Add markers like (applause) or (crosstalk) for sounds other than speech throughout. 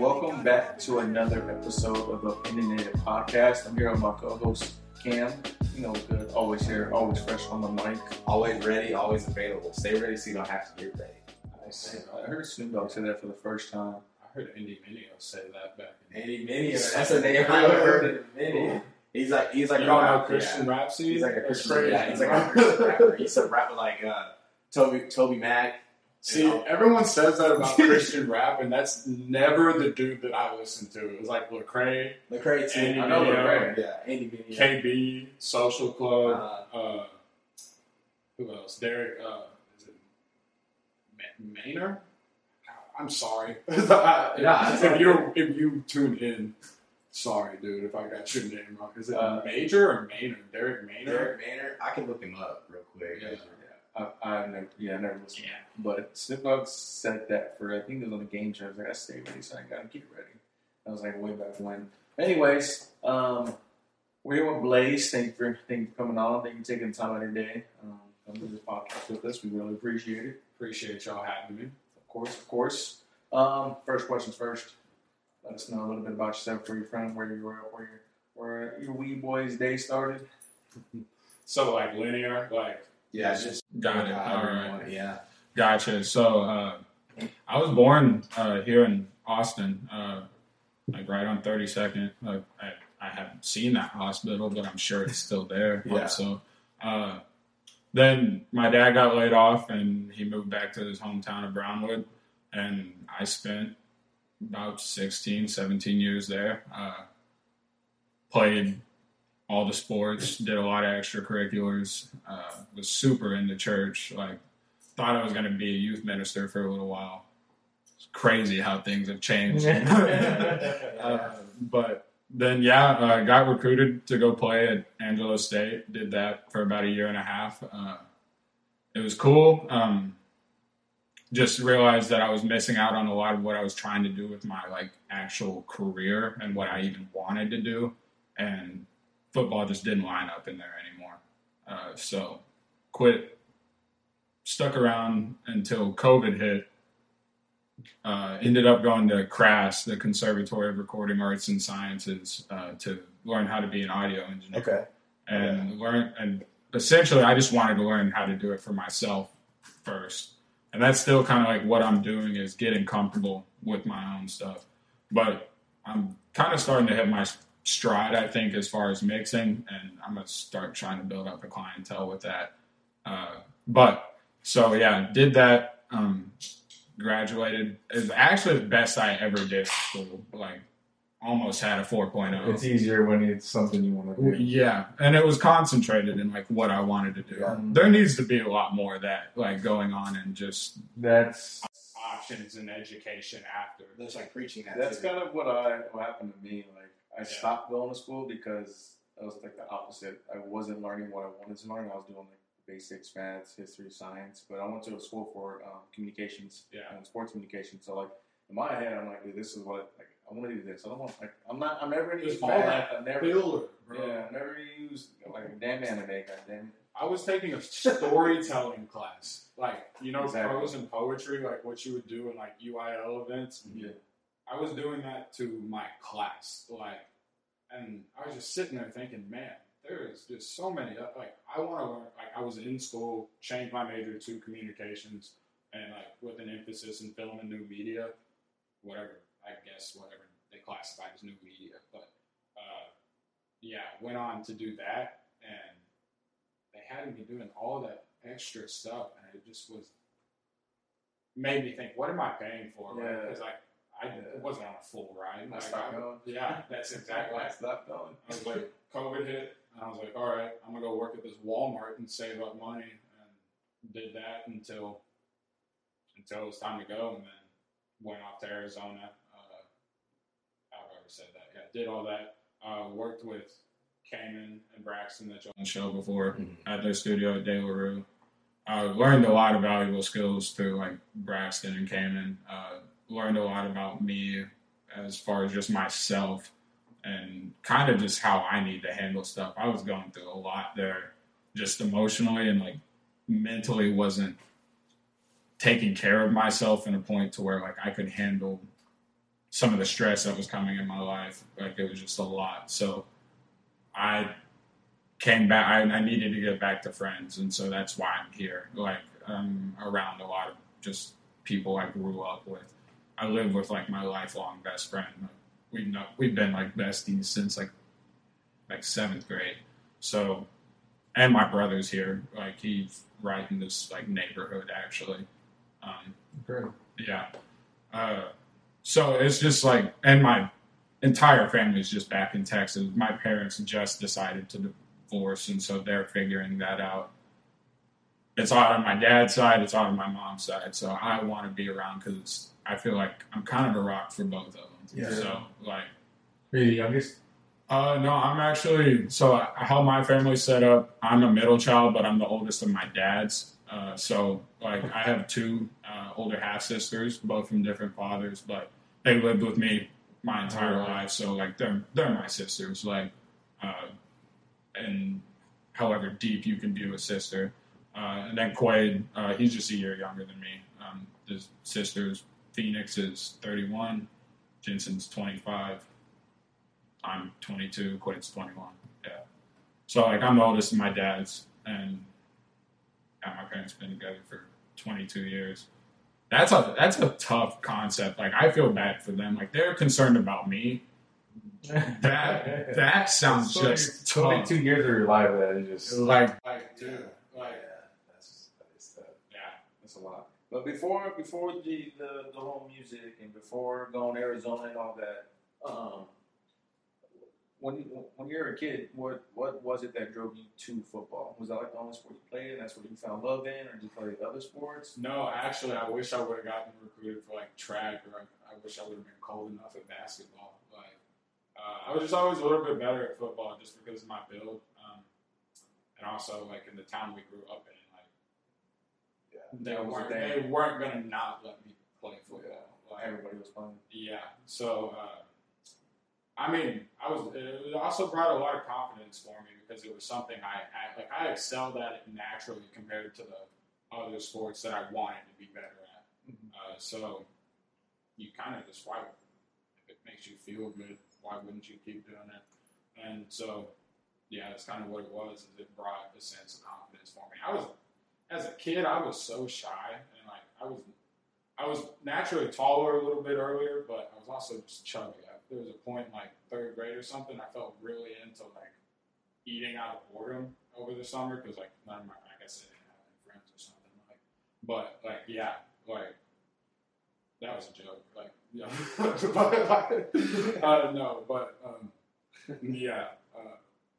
Welcome back to another episode of the Opinionated Podcast. I'm here with my co-host Cam. You know, good, always here, always fresh on the mic. Always ready, always available. Stay ready so you don't have to get ready. I heard Snoop Dogg say that for the first time. I heard Andy Mineo say that back in Andy Mineo, that's a name I haven't heard in a minute. He's like he's like You a don't know rap- Christian yeah. rap scene? He's like a Christian, crazy. yeah, he's like a Christian rapper. He's a rapper like uh, Toby Toby Mac. See, You know? everyone says that about (laughs) Christian rap, and that's never the dude that I listen to. It was like Lecrae, Lecrae too. Andy I know. Lecrae. Yeah, Andy. KB, Social Club, Uh, uh, who else? Derek, uh, is it Ma- Maynard? I'm sorry. (laughs) Nah, it's if you if you tuned in, sorry, dude, if I got your name wrong. Is it Uh, Major or Maynard? Derek Maynard? Derek Maynard. I can look him up real quick. Yeah. I, I never, yeah, I never listened. Yeah. But Snoop Dogg said that for I think it was on the game show. I was like, I stay ready, so I gotta get ready. That was like way back when. Anyways, um, we're here with Blaze. Thank you for thank you for coming on. Thank you for taking the time out of your day. Um, come to this podcast with us. We really appreciate it. Appreciate y'all having me. Of course, of course. Um, first questions first. Let us know a little bit about yourself, where you're from, where you were, where your where your wee boy's day started. (laughs) So like linear, like Yeah, it's just Got it. All right. Yeah. Gotcha. So uh, I was born uh, here in Austin, uh, like right on 32nd. Like I, I haven't seen that hospital, but I'm sure it's still there. (laughs) Yeah. So uh, then my dad got laid off, and he moved back to his hometown of Brownwood, and I spent about 16, 17 years there. Uh, played all the sports, did a lot of extracurriculars, uh, was super into church, like thought I was going to be a youth minister for a little while. It's crazy how things have changed. (laughs) uh, but then, yeah, uh, got recruited to go play at Angelo State. Did that for about a year and a half. Uh, it was cool. Um, just realized that I was missing out on a lot of what I was trying to do with my like actual career and what I even wanted to do, and football just didn't line up in there anymore. Uh, so, quit stuck around until COVID hit. Uh, ended up going to CRAS, the Conservatory of Recording Arts and Sciences, uh, to learn how to be an audio engineer. Okay. And learn, and essentially, I just wanted to learn how to do it for myself first. And that's still kind of like what I'm doing is getting comfortable with my own stuff. But I'm kind of starting to hit my stride, I think, as far as mixing, and I'm gonna start trying to build up a clientele with that. Uh, but so yeah, did that. Um, graduated. It was actually the best I ever did in school. Like almost had a 4.0. It's easier when it's something you want to do. Yeah, and it was concentrated in like what I wanted to do. Yeah. There needs to be a lot more of that like going on and just That's options and education after. There's like preaching that. That's too. kind of what I what happened to me. Like I Yeah. stopped going to school because I was like the opposite. I wasn't learning what I wanted to learn. I was doing like basics, maths, history, science. But I went to a school for um, communications Yeah. and sports communications. So like in my head, I'm like, dude, this is what like I want to do this. I don't want like I'm not. I'm never gonna use all math. that I never. Bro. Yeah, I never use like a damn anime. Goddamn. I was taking a storytelling class, like you know, Exactly. prose and poetry, like what you would do in like UIL events. Yeah. I was doing that to my class, like, and I was just sitting there thinking, man, there is just so many. Like, I want to learn. Like, I was in school, changed my major to communications, and like with an emphasis in film and new media, whatever. I guess whatever they classified as new media, but uh, yeah, went on to do that, and they had me doing all that extra stuff, and it just was made me think, what am I paying for? Yeah. Because like I Yeah. wasn't on a full ride. I stopped going. yeah, that's exactly. I stopped going. I was like, COVID hit, and I was like, all right, I'm gonna go work at this Walmart and save up money, and did that until until it was time to go, and then went off to Arizona. Uh, I've already said that. Yeah, did all that. Uh, worked with Cayman and Braxton that you on the show before Mhm. at their studio at De La Rue. I learned a lot of valuable skills through like Braxton and Cayman. Uh, learned a lot about me as far as just myself and kind of just how I need to handle stuff. I was going through a lot there, just emotionally and like mentally wasn't taking care of myself in a point to where like I could handle some of the stress that was coming in my life. Like it was just a lot. So I came back. I, I needed to get back to friends, and so that's why I'm here. Like I'm around a lot of just people I grew up with. I live with like my lifelong best friend. We know we've been like besties since like like seventh grade. So, and my brother's here. Like he's right in this like neighborhood actually. Um, Great. yeah. Uh, so it's just like, and my entire family's just back in Texas. My parents just decided to divorce, and so they're figuring that out. It's on my dad's side, it's on my mom's side. So I want to be around because I feel like I'm kind of a rock for both of them. Yeah. So, like, Are you the youngest? uh, no, I'm actually so I- how my family's set up. I'm a middle child, but I'm the oldest of my dad's. Uh, so like I have two uh, older half sisters, both from different fathers, but they lived with me my entire Right. life. So like they're they're my sisters. Like, uh, and however deep you can view a sister. Uh, and then Quaid, uh, he's just a year younger than me. Um, his sisters, Phoenix is 31, Jensen's 25. I'm 22, Quinn's 21. Yeah. So like I'm the oldest of my dad's, and yeah, my parents been together for 22 years. That's a that's a tough concept. Like I feel bad for them. Like they're concerned about me. (laughs) That that sounds just tough. Twenty-two years of your life that is just Like like dude, Yeah, like that's that is tough. yeah. That's a lot. But before before the, the, the whole music and before going to Arizona and all that, um, when when you were a kid, what what was it that drove you to football? Was that like the only sport you played, and that's what you found love in, or did you play other sports? No, actually, I wish I would have gotten recruited for like track, or I, wish I would have been cold enough at basketball. Like, uh, I was just always a little bit better at football just because of my build, um, and also like in the town we grew up in, they That was weren't the they weren't gonna not let me play football. Like, Everybody was playing. yeah. So, uh, I mean, I was. It also brought a lot of confidence for me because it was something I, I like. I excelled at it naturally compared to the other sports that I wanted to be better at. Uh, so, you kind of just why, if it makes you feel good, why wouldn't you keep doing it? And so, yeah, that's kind of what it was. Is it brought a sense of confidence for me. I was, as a kid, I was so shy and like I was I was naturally taller a little bit earlier, but I was also just chubby. I, there was a point in like third grade or something, I felt really into like eating out of boredom over the summer because like none of my, I guess I didn't have any friends or something. Like, but like yeah, like that was a joke. Like (laughs) yeah, but, uh, no, but um, yeah, uh,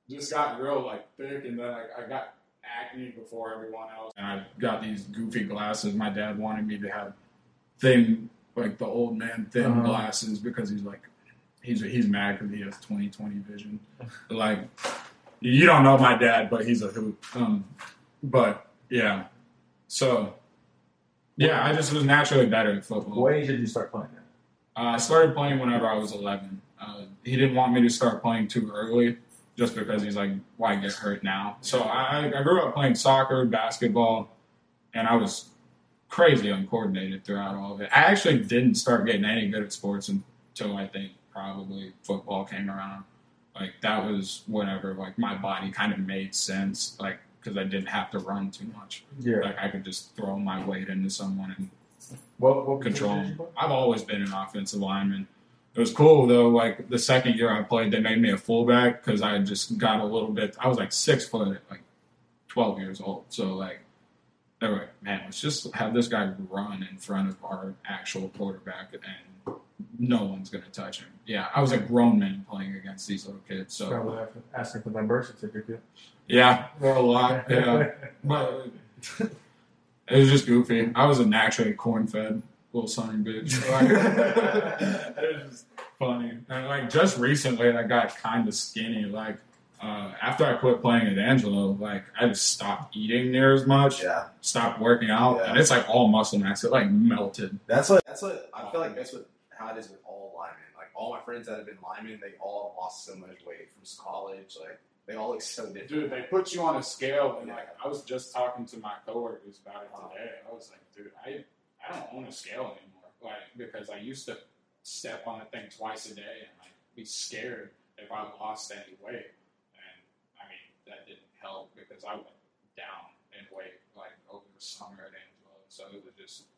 just got real like thick, and then like I got acne before everyone else, and I got these goofy glasses. My dad wanted me to have thin, like the old man thin Uh-huh. glasses because he's like, he's he's mad because he has 20/20 vision. (laughs) like, you don't know my dad, but he's a hoop. Um, but yeah, so yeah, I just was naturally better at football. What age did you start playing? Uh, I started playing whenever I was 11. Uh, he didn't want me to start playing too early, just because he's like, "Why get hurt now?" So I, I grew up playing soccer, basketball, and I was crazy uncoordinated throughout all of it. I actually didn't start getting any good at sports until I think probably football came around. Like that was whenever like my body kind of made sense, like because I didn't have to run too much. Yeah. Like I could just throw my weight into someone and What what control. I've always been an offensive lineman. It was cool though. Like the second year I played, they made me a fullback because I just got a little bit. I was like six foot like twelve years old. So like they were like, man, let's just have this guy run in front of our actual quarterback, and no one's gonna touch him. Yeah, I was a grown man playing against these little kids. So Probably asking for my birth certificate. yeah, were a lot. Yeah, (laughs) but (laughs) it was just goofy. I was a naturally corn fed little son of a bitch. (laughs) Like, (laughs) it was just funny. And like just recently, I got kind of skinny. Like uh, after I quit playing at Angelo, like I just stopped eating near as much, Yeah, stopped working out, Yeah. and it's like all muscle mass. It like melted. that's what that's what I feel like that's what how it is with all linemen. Like all my friends that have been linemen, they all lost so much weight from college. Like they all look so different. Dude, they put you on a scale, and like I was just talking to my coworkers about it today. I was like, dude, I I don't own a scale anymore, like because I used to step on the thing twice a day and like be scared if I lost any weight. And I mean, that didn't help because I went down in weight like over the summer at Angelo. So it was just,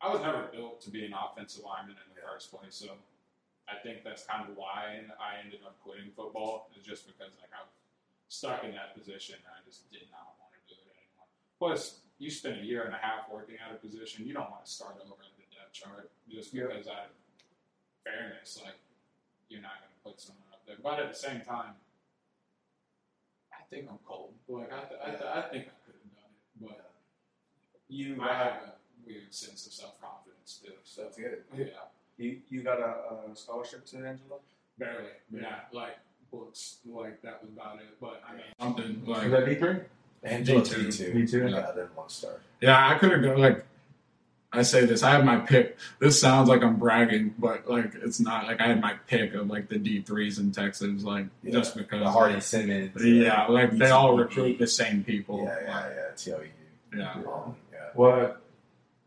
I was never built to be an offensive lineman in the first place. So I think that's kind of why I ended up quitting football, is just because like I was stuck in that position and I just did not want to do it anymore. Plus, you spend a year and a half working at a position, you don't want to start over at the depth chart just Yeah. because out of fairness, like you're not going to put someone up there. But at the same time, I think I'm cold. Like I, th- I, th- I think I could have done it, but You I have a weird sense of self confidence too. So That's good. yeah, you you got a, a scholarship to Angelo? barely. Yeah, like books, like that was about it. But I mean, something like Is that D three? Angelo D2. D two. D two. Yeah, then one star. Yeah, I could have gone like I say this. I had my pick. This sounds like I'm bragging, but like it's not. Like I had my pick of like the D threes in Texas, like Yeah. just because. The Hardin-Simmons. yeah, like they all recruit the same people. Yeah, yeah, yeah. TLU. yeah. Um, yeah. What?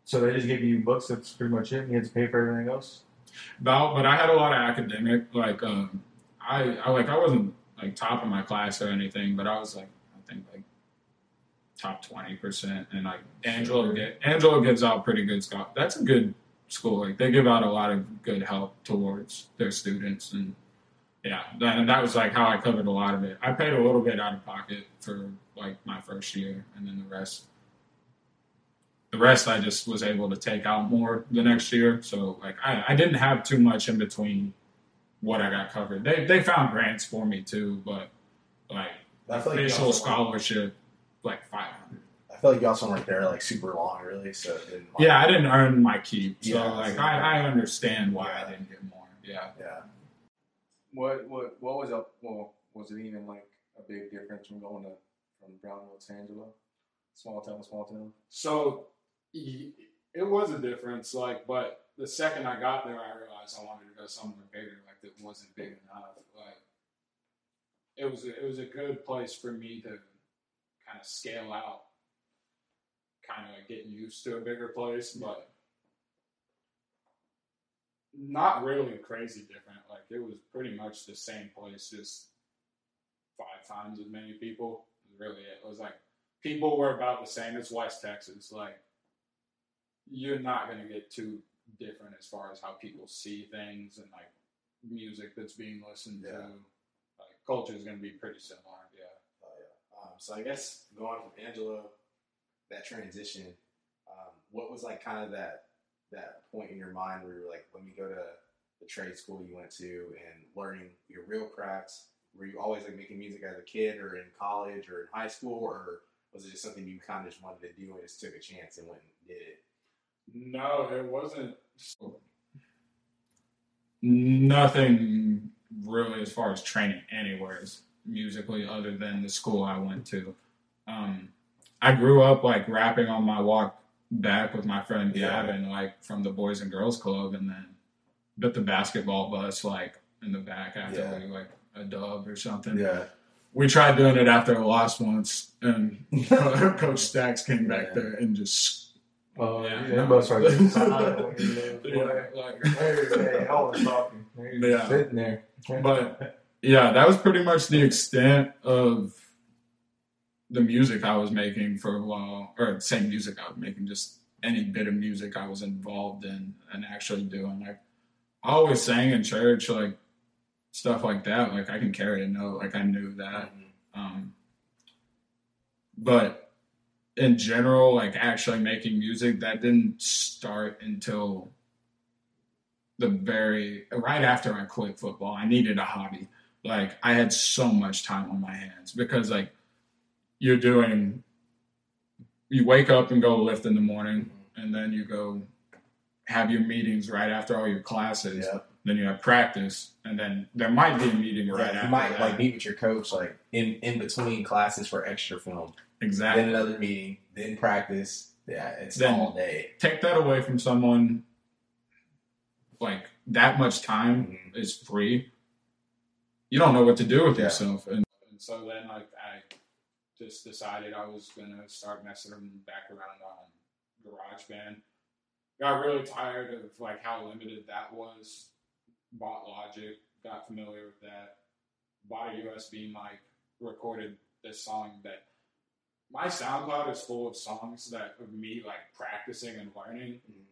So they just give you books. That's pretty much it. You had to pay for everything else. About, but I had a lot of academic. Like, um, I, I like I wasn't like top of my class or anything, but I was like I think like top twenty percent, and like Angelo get Angelo gives out pretty good stuff. That's a good school. Like they give out a lot of good help towards their students, and yeah, that, and that was like how I covered a lot of it. I paid a little bit out of pocket for like my first year, and then the rest. The rest I just was able to take out more the next year, so like I, I didn't have too much in between what I got covered. They they found grants for me too, but like I feel like official scholarship like five hundred. I feel like you also weren't there like super long, really. So it didn't Yeah, I didn't earn my keep, so Yeah, like I, I understand why Yeah. I didn't get more. Yeah. yeah. What what what was up? Well, was it even like a big difference from going to from Brownwood to Angelo? Small town, small town. So it was a difference, like, but the second I got there, I realized I wanted to go somewhere bigger. Like, that wasn't big enough. Like, it was a, it was a good place for me to kind of scale out, kind of getting used to a bigger place, but not really crazy different. Like, it was pretty much the same place, just five times as many people. Really, it was like people were about the same. It's West Texas. Like you're not gonna get too different as far as how people see things and like music that's being listened Yeah. to. Like culture is gonna be pretty similar. Yeah. Oh, yeah. Um, so I guess going from Angelo, that transition, um, what was like kind of that that point in your mind where you were like, let me go to the trade school you went to and learning your real crafts? Were you always like making music as a kid or in college or in high school, or was it just something you kind of just wanted to do and just took a chance and went and did it? No, it wasn't. Nothing really as far as training anywhere musically other than the school I went to. Um, I grew up like rapping on my walk back with my friend Yeah. Gavin, like from the Boys and Girls Club, and then bit the basketball bus like in the back after Yeah. we like a dub or something. Yeah. We tried doing it after a loss once, and (laughs) Coach Stacks came back Yeah. there and just Oh, Yeah. yeah. Them bucks are getting you lose, yeah, boy. like, Hey, hey, I was talking. You're Yeah. sitting there. But yeah, that was pretty much the extent of the music I was making for a while, or the same music I was making, just any bit of music I was involved in and actually doing. Like I always sang in church, like stuff like that. Like I can carry a note, like I knew that. Um, but in general, like actually making music, that didn't start until the very right after I quit football. I needed a hobby. Like I had so much time on my hands because like you're doing, you wake up and go lift in the morning, and then you go have your meetings right after all your classes. Yeah. Then you have practice, and then there might be a meeting right Right. after You might that. like meet with your coach like in in between classes for extra film, exactly. then another meeting, then practice. Yeah, it's Then- all day. take that away from someone like that much time Mhm. is free you don't know what to do with Yeah. yourself and, and so then like i just decided i was gonna start messing back around on GarageBand got really tired of like how limited that was. Bought Logic, got familiar with that. Bought a USB mic, recorded this song that my SoundCloud is full of songs that of me like practicing and learning. Mhm.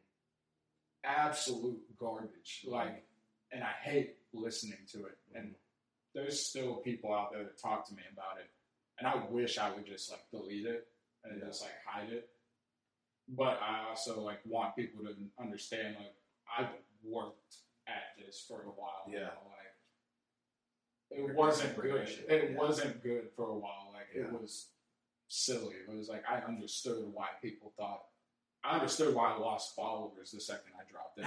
Absolute garbage. Like, and I hate listening to it. And there's still people out there that talk to me about it. And I wish I would just like delete it and Yeah. just like hide it. But I also like want people to understand like I've worked at this for a while. Yeah. now, Like it wasn't good. It yeah. wasn't good for a while. Like it was silly. It was like I understood why people thought I understood why I lost followers the second I dropped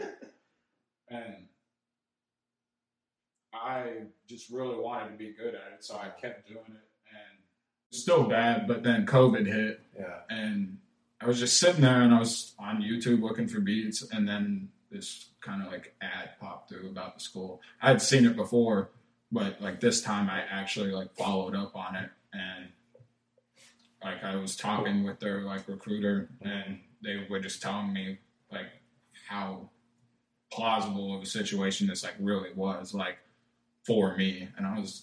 it. (laughs) and I just really wanted to be good at it, so I kept doing it and still bad, but then COVID hit Yeah. and I was just sitting there and I was on YouTube looking for beats, and then this kind of like ad popped through about the school. I had seen it before, but like this time I actually like followed up on it, and like I was talking with their like recruiter, and they were just telling me like how plausible of a situation this like really was like for me, and I was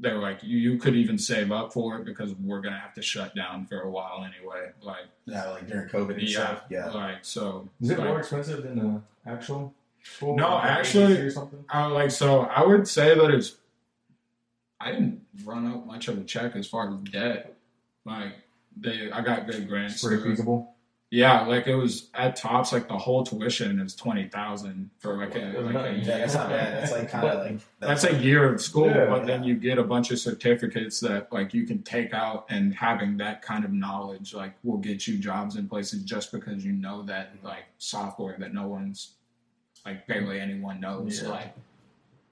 they were like, you, you could even save up for it because we're gonna have to shut down for a while anyway. Like, Yeah, like during COVID and yeah, stuff. Yeah. like so. Is it like, more expensive than the actual school? No, Like, actually- agency or. I like so I would say that it's. I didn't run up much of a check as far as debt. Like they, I got good grants. It's pretty feasible. Yeah, like it was at tops. Like the whole tuition is twenty thousand for like a like a Yeah, that's not bad. That's like kind of like That's a year of school, Yeah. but then you get a bunch of certificates that like you can take out, and having that kind of knowledge like will get you jobs in places just because you know that mm-hmm. like software that no one's like barely anyone knows. Yeah. Like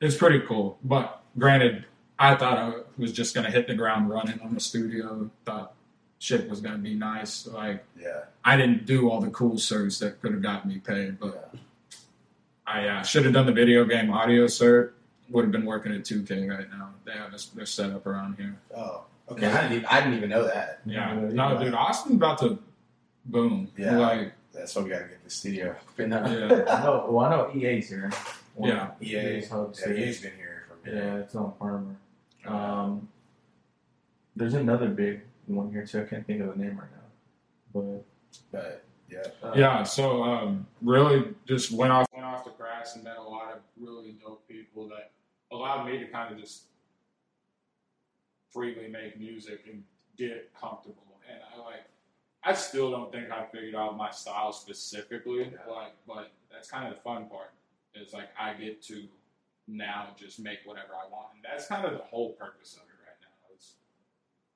it's pretty cool. But granted, I thought I was just gonna hit the ground running on the studio. Thought shit was gonna be nice. Like yeah. I didn't do all the cool certs that could have gotten me paid, but yeah. I uh, should have done the video game audio cert. Would have been working at 2K right now. They have this, their setup around here. Oh, okay. I didn't, even, I didn't even know that. Yeah, Yeah, no, yeah. dude, Austin's about to boom. Yeah. like That's why we got to get the studio. (laughs) yeah, (laughs) I know. Well, I know EA's here. One Yeah. EA, EA's hubs yeah, here. EA's been here for a minute. Yeah, it's on Parmer. Um, there's another big one here too. I can't think of the name right now, But yeah, but uh, yeah. So um, really, just went off went off the grass and met a lot of really dope people that allowed me to kind of just freely make music and get comfortable. And I like, I still don't think I figured out my style specifically. Yeah. Like, but that's kind of the fun part. Is like I get to now just make whatever I want, and that's kind of the whole purpose of it right now. It's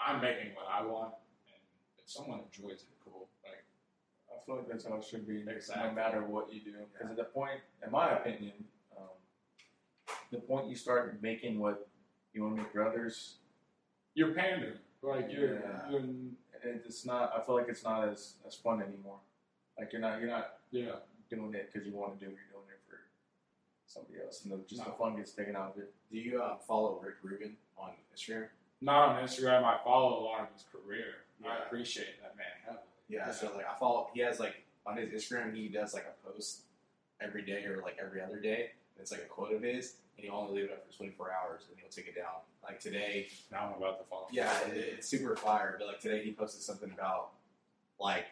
I'm making what I want, and if someone enjoys it, cool. Like, I feel like that's how it should be, Exactly. no matter what you do. Because at the point, in my opinion, um, the point you start making what you want to make for others, you're pandering. Like you're, Yeah. you're it's not. I feel like it's not as, as fun anymore. Like you're not you're not yeah. doing it because you want to do it. You're doing it for somebody else, and the, just the fun gets taken out of it. do you um, follow Rick Rubin on Instagram? Not on Instagram. I follow a lot of his career. I appreciate that man heavily. Yeah, so like I follow. He has like on his Instagram, he does like a post every day or like every other day. It's like a quote of his, and he'll only leave it up for 24 hours, and he'll take it down. Like today, Now I'm about to follow. yeah, it, it's super fire. But like today, he posted something about like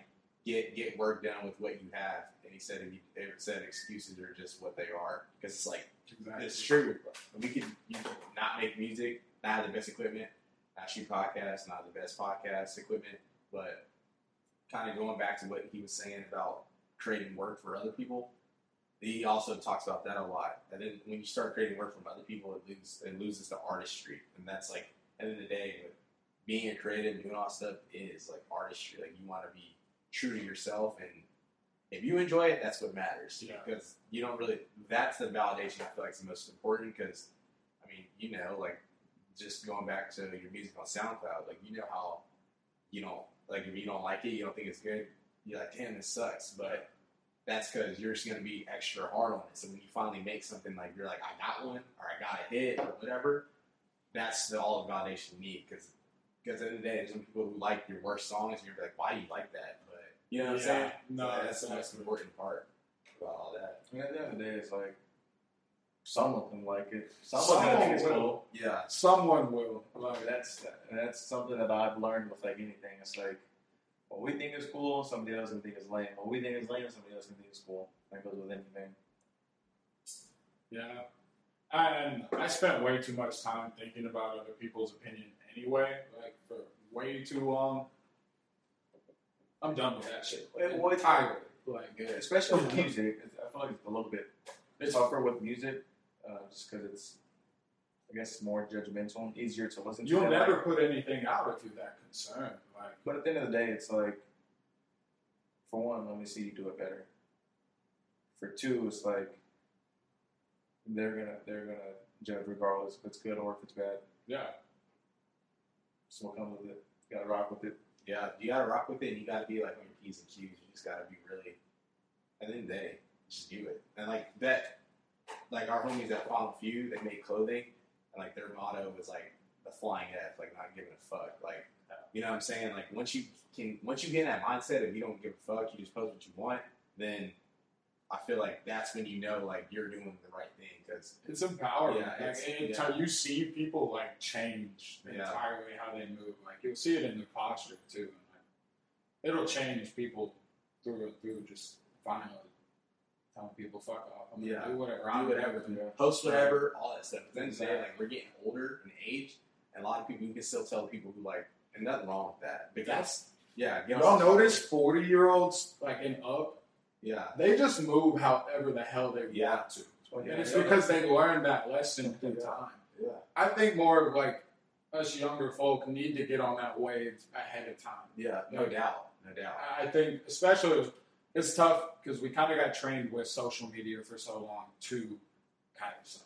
get get work done with what you have, and he said he said excuses are just what they are because it's like exactly. it's true. We can you can not make music, not have the best equipment, not shoot podcasts, not the best podcast equipment, but kind of going back to what he was saying about creating work for other people. He also talks about that a lot. And then when you start creating work from other people, it loses it loses the artistry, and that's like end of the day, like, being a creative, doing all stuff is like artistry. Like you want to be true to yourself, and if you enjoy it, that's what matters. Yeah. Because you don't really. That's the validation I feel like is the most important. Because I mean, you know, like just going back to your music on SoundCloud, like you know how you know, like if you don't like it, you don't think it's good, you're like, damn, this sucks. But that's because you're just gonna be extra hard on it. So when you finally make something like you're like, I got one, or I got a hit, or whatever, that's the all the validation you need. Because because at the end of the day, there's some people who like your worst songs, and you're like, why do you like that? But You know what I'm saying? no, So that's the most important part about all that. I mean, at the end of the day, it's like some of them like it. Some, Some of them think will. it's cool. Yeah. Someone will. Like Like, that's that's something that I've learned with like anything. It's like what we think is cool, somebody else can think is lame. What we think is lame, somebody else can think is cool. That goes with anything. yeah. And I spent way too much time thinking about other people's opinion anyway, like for way too long. I'm done with that shit. Wait, what- Entirely. Like, Good. Especially with (laughs) music, I feel like it's a little bit it's tougher with music, uh, just because it's, I guess, more judgmental and easier to listen to. You'll never like- put anything out if you're that concerned. Like, but at the end of the day, it's like, for one, let me see you do it better. For two, it's like they're gonna they're gonna judge regardless if it's good or if it's bad. yeah. So what comes with it? You gotta rock with it. Yeah, you gotta rock with it. and You gotta be like on your p's and q's. You just gotta be really. At the end of the day, just do it. And like that, like our homies at Final Few, they make clothing, and like their motto is like the flying F, like not giving a fuck. Like, you know what I'm saying? Like once you can, once you get in that mindset of you don't give a fuck, you just post what you want, then I feel like that's when you know like you're doing the right thing because It's empowering. Yeah, like, it's- and yeah. you see people like change Yeah. entirely how they move. Like you'll see it in the posture too. And, like, it'll change people through through. Just finally telling people fuck off. I'm Yeah. gonna do whatever. do I'm whatever, gonna post whatever, all that stuff. But then Exactly. like we're getting older in age, and a lot of people you can still tell people who like, and nothing wrong with that. Because That's yeah, you know, y'all notice forty year olds like and up, Yeah, they just move however the hell they Yeah. want to. Oh, And it's because they learned that lesson through Yeah. time. yeah, I think more of like us younger folk need to get on that wave ahead of time. yeah, no doubt, no doubt. I think, especially, it's tough because we kind of got trained with social media for so long to kind of some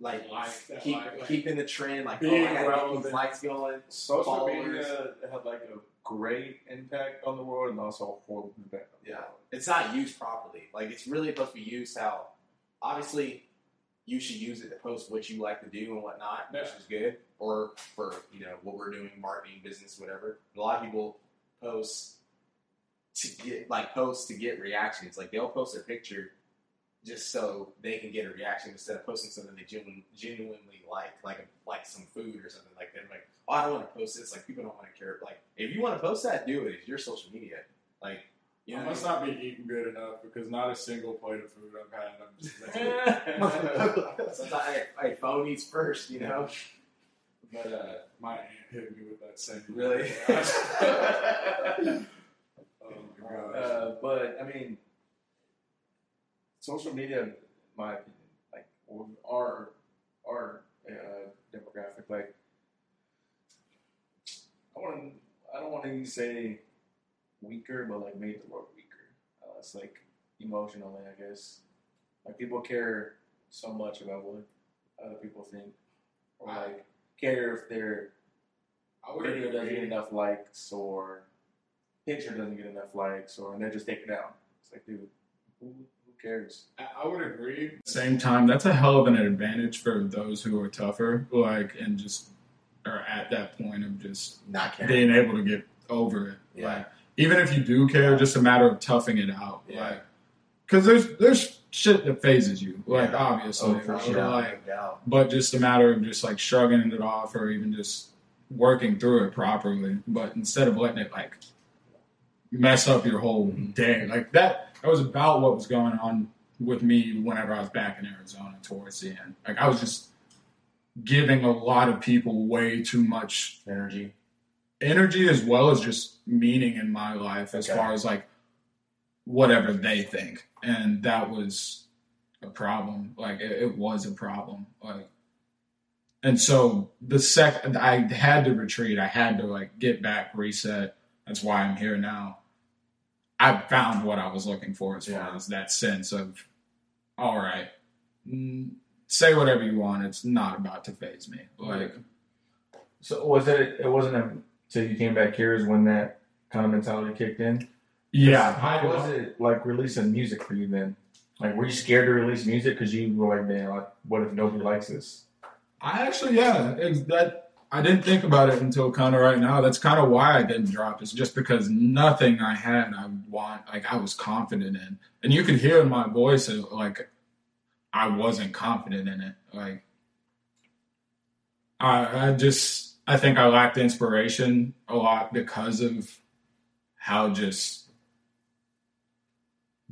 Like, like keep like, like, keeping the trend, like oh, being oh, I gotta get relevant. these likes going. social followers. media had like a great impact on the world and also a horrible impact. On the Yeah. world. It's not used properly. Like it's really supposed to be used how, obviously, you should use it to post what you like to do and whatnot, which Yeah. is good. Or for you know what we're doing, marketing, business, whatever. A lot of people post to get like posts to get reactions. Like they'll post a picture just so they can get a reaction instead of posting something they genuinely, genuinely like, like like some food or something. Like they're like, oh, I don't want to post this. Like people don't want to care. Like if you want to post that, do it. It's your social media. Like you know, I must not be eating good enough because not a single plate of food I've had. I'm just (laughs) hey, phone eats first, you know. but uh, my aunt hit me with that same. Really? (laughs) gosh. Uh, but I mean, social media, in my opinion, like our our uh, demographic, like I want I don't want to say weaker, but like made the world weaker. Uh, it's like emotionally, I guess. Like people care so much about what other people think, or I- like care if their I would video doesn't get enough likes or picture doesn't get enough likes or and they just take it down. It's like, dude, who, who cares? I I would agree. Same time, that's a hell of an advantage for those who are tougher, like, and just are at that point of just Not caring. being able to get over it. Yeah. Like, even if you do care, just a matter of toughing it out. Yeah. Like, because there's there's shit that phases you. Like, Yeah. obviously, Oh, for right? sure. Like, no doubt. but just a matter of just like shrugging it off or even just working through it properly. But instead of letting it like mess up your whole day, like that, that was about what was going on with me whenever I was back in Arizona towards the end. Like I was just giving a lot of people way too much Energy. energy as well as just meaning in my life as Okay. far as like whatever they think. And that was a problem. Like it, it was a problem. Like and so the second i had to retreat. I had to like get back reset. That's why i'm here now i found what i was looking for as far as that sense of all right say whatever you want it's not about to phase me like So was it? It wasn't until you came back here is when that kind of mentality kicked in. yeah How was it like releasing music for you then? Like, were you scared to release music because you were like, man, like, what if nobody likes this? I actually, yeah, it's that I didn't think about it until kind of right now. That's kind of why I didn't drop. It's just because nothing I had I want like I was confident in, and you could hear in my voice like I wasn't confident in it. Like I, I just I think I lacked inspiration a lot because of how just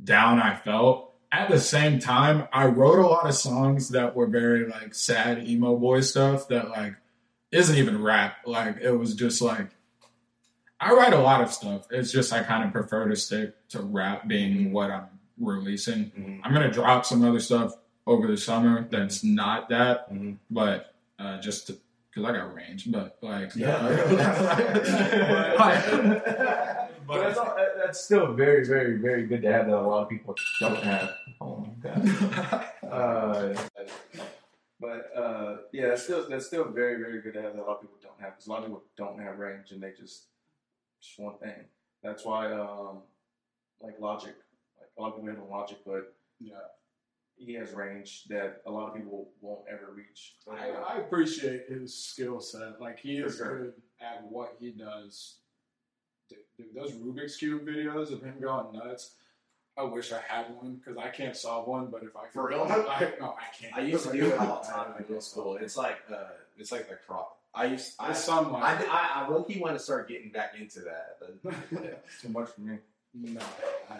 down I felt. At the same time, I wrote a lot of songs that were very like sad emo boy stuff that like isn't even rap. Like it was just like I write a lot of stuff. It's just I kind of prefer to stick to rap being what I'm releasing. Mhm. I'm gonna drop some other stuff over the summer that's not that, Mhm. but uh, just because I got range. But like, (laughs) but (laughs) but that's, all, that's still very, very, very good to have that a lot of people don't have. Oh my god. (laughs) Uh, But uh, yeah, that's still that's still very very good to have that a lot of people don't have because a lot of people don't have range and they just just one thing. That's why um, like Logic, like a lot of people have Logic, but yeah. he has range that a lot of people won't ever reach. I, I appreciate his skill set. Like he is sure. good at what he does. Dude, dude, those Rubik's cube videos of him going nuts. I wish I had one because I can't solve one. But if I could, For real? I, no, I can't. I used to do it all the time in middle (laughs) school. It's like uh, it's like the crop. I used I It's some I, I, I low want to start getting back into that. But (laughs) yeah. Too much for me. no. I,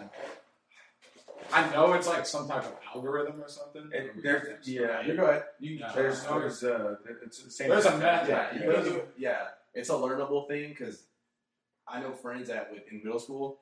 I know it's like some type of algorithm or something. It, there's, yeah, You go ahead. You Yeah. there's there's uh, it's the same. There's a method. yeah, Yeah, you gotta yeah, it's a learnable thing because I know friends that would in middle school.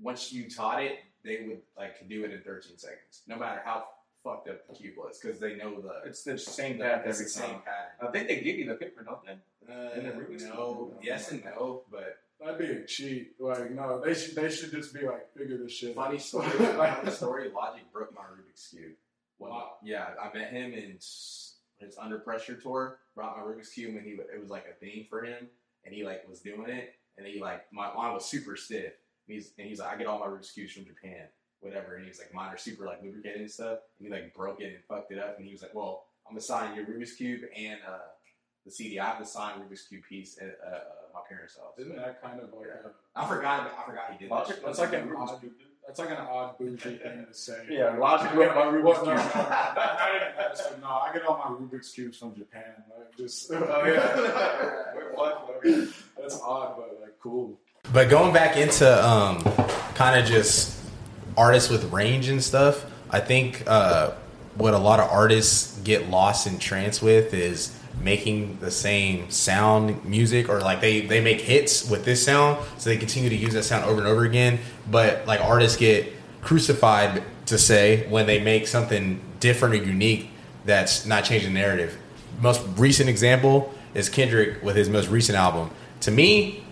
Once you taught it, they would like could do it in 13 seconds, no matter how fucked up the cube was, because they know the It's the same the- path it's every the same time. pattern. I think they give you the paper, don't they? Uh, And the Rubik's no, yes and no, but That'd be a cheat. Like no, they should they should just be like figure this shit. funny out. story. (laughs) funny story. Logic broke my Rubik's cube. When, Wow. yeah, I met him in s- his under pressure tour. Brought my Rubik's cube, and he it was like a thing for him, and he like was doing it, and he like my mine was super stiff. And he's and he's like, I get all my Rubik's cubes from Japan, whatever. And he's like, mine are super like lubricated and stuff. And he like broke it and fucked it up. And he was like, Well, I'm gonna sign your Rubik's cube and uh, the CD. I have the signed Rubik's cube piece at uh, my parents' house. Isn't that kind of like a, I forgot. I forgot he did that. Logic- that's like an odd that's like an odd bougie thing to say. (laughs) Yeah, Logic I get my Rubik's no, Cube. no, no, not- not even that. It's like, no, I get all my Rubik's cubes from Japan. Like just (laughs) Oh yeah. (laughs) that's odd, but like cool. But going back into um, kind of just artists with range and stuff, I think uh, what a lot of artists get lost in trance with is making the same sound music or like they, they make hits with this sound so they continue to use that sound over and over again. But like artists get crucified to say when they make something different or unique that's not changing the narrative. Most recent example is kendrick with his most recent album. To me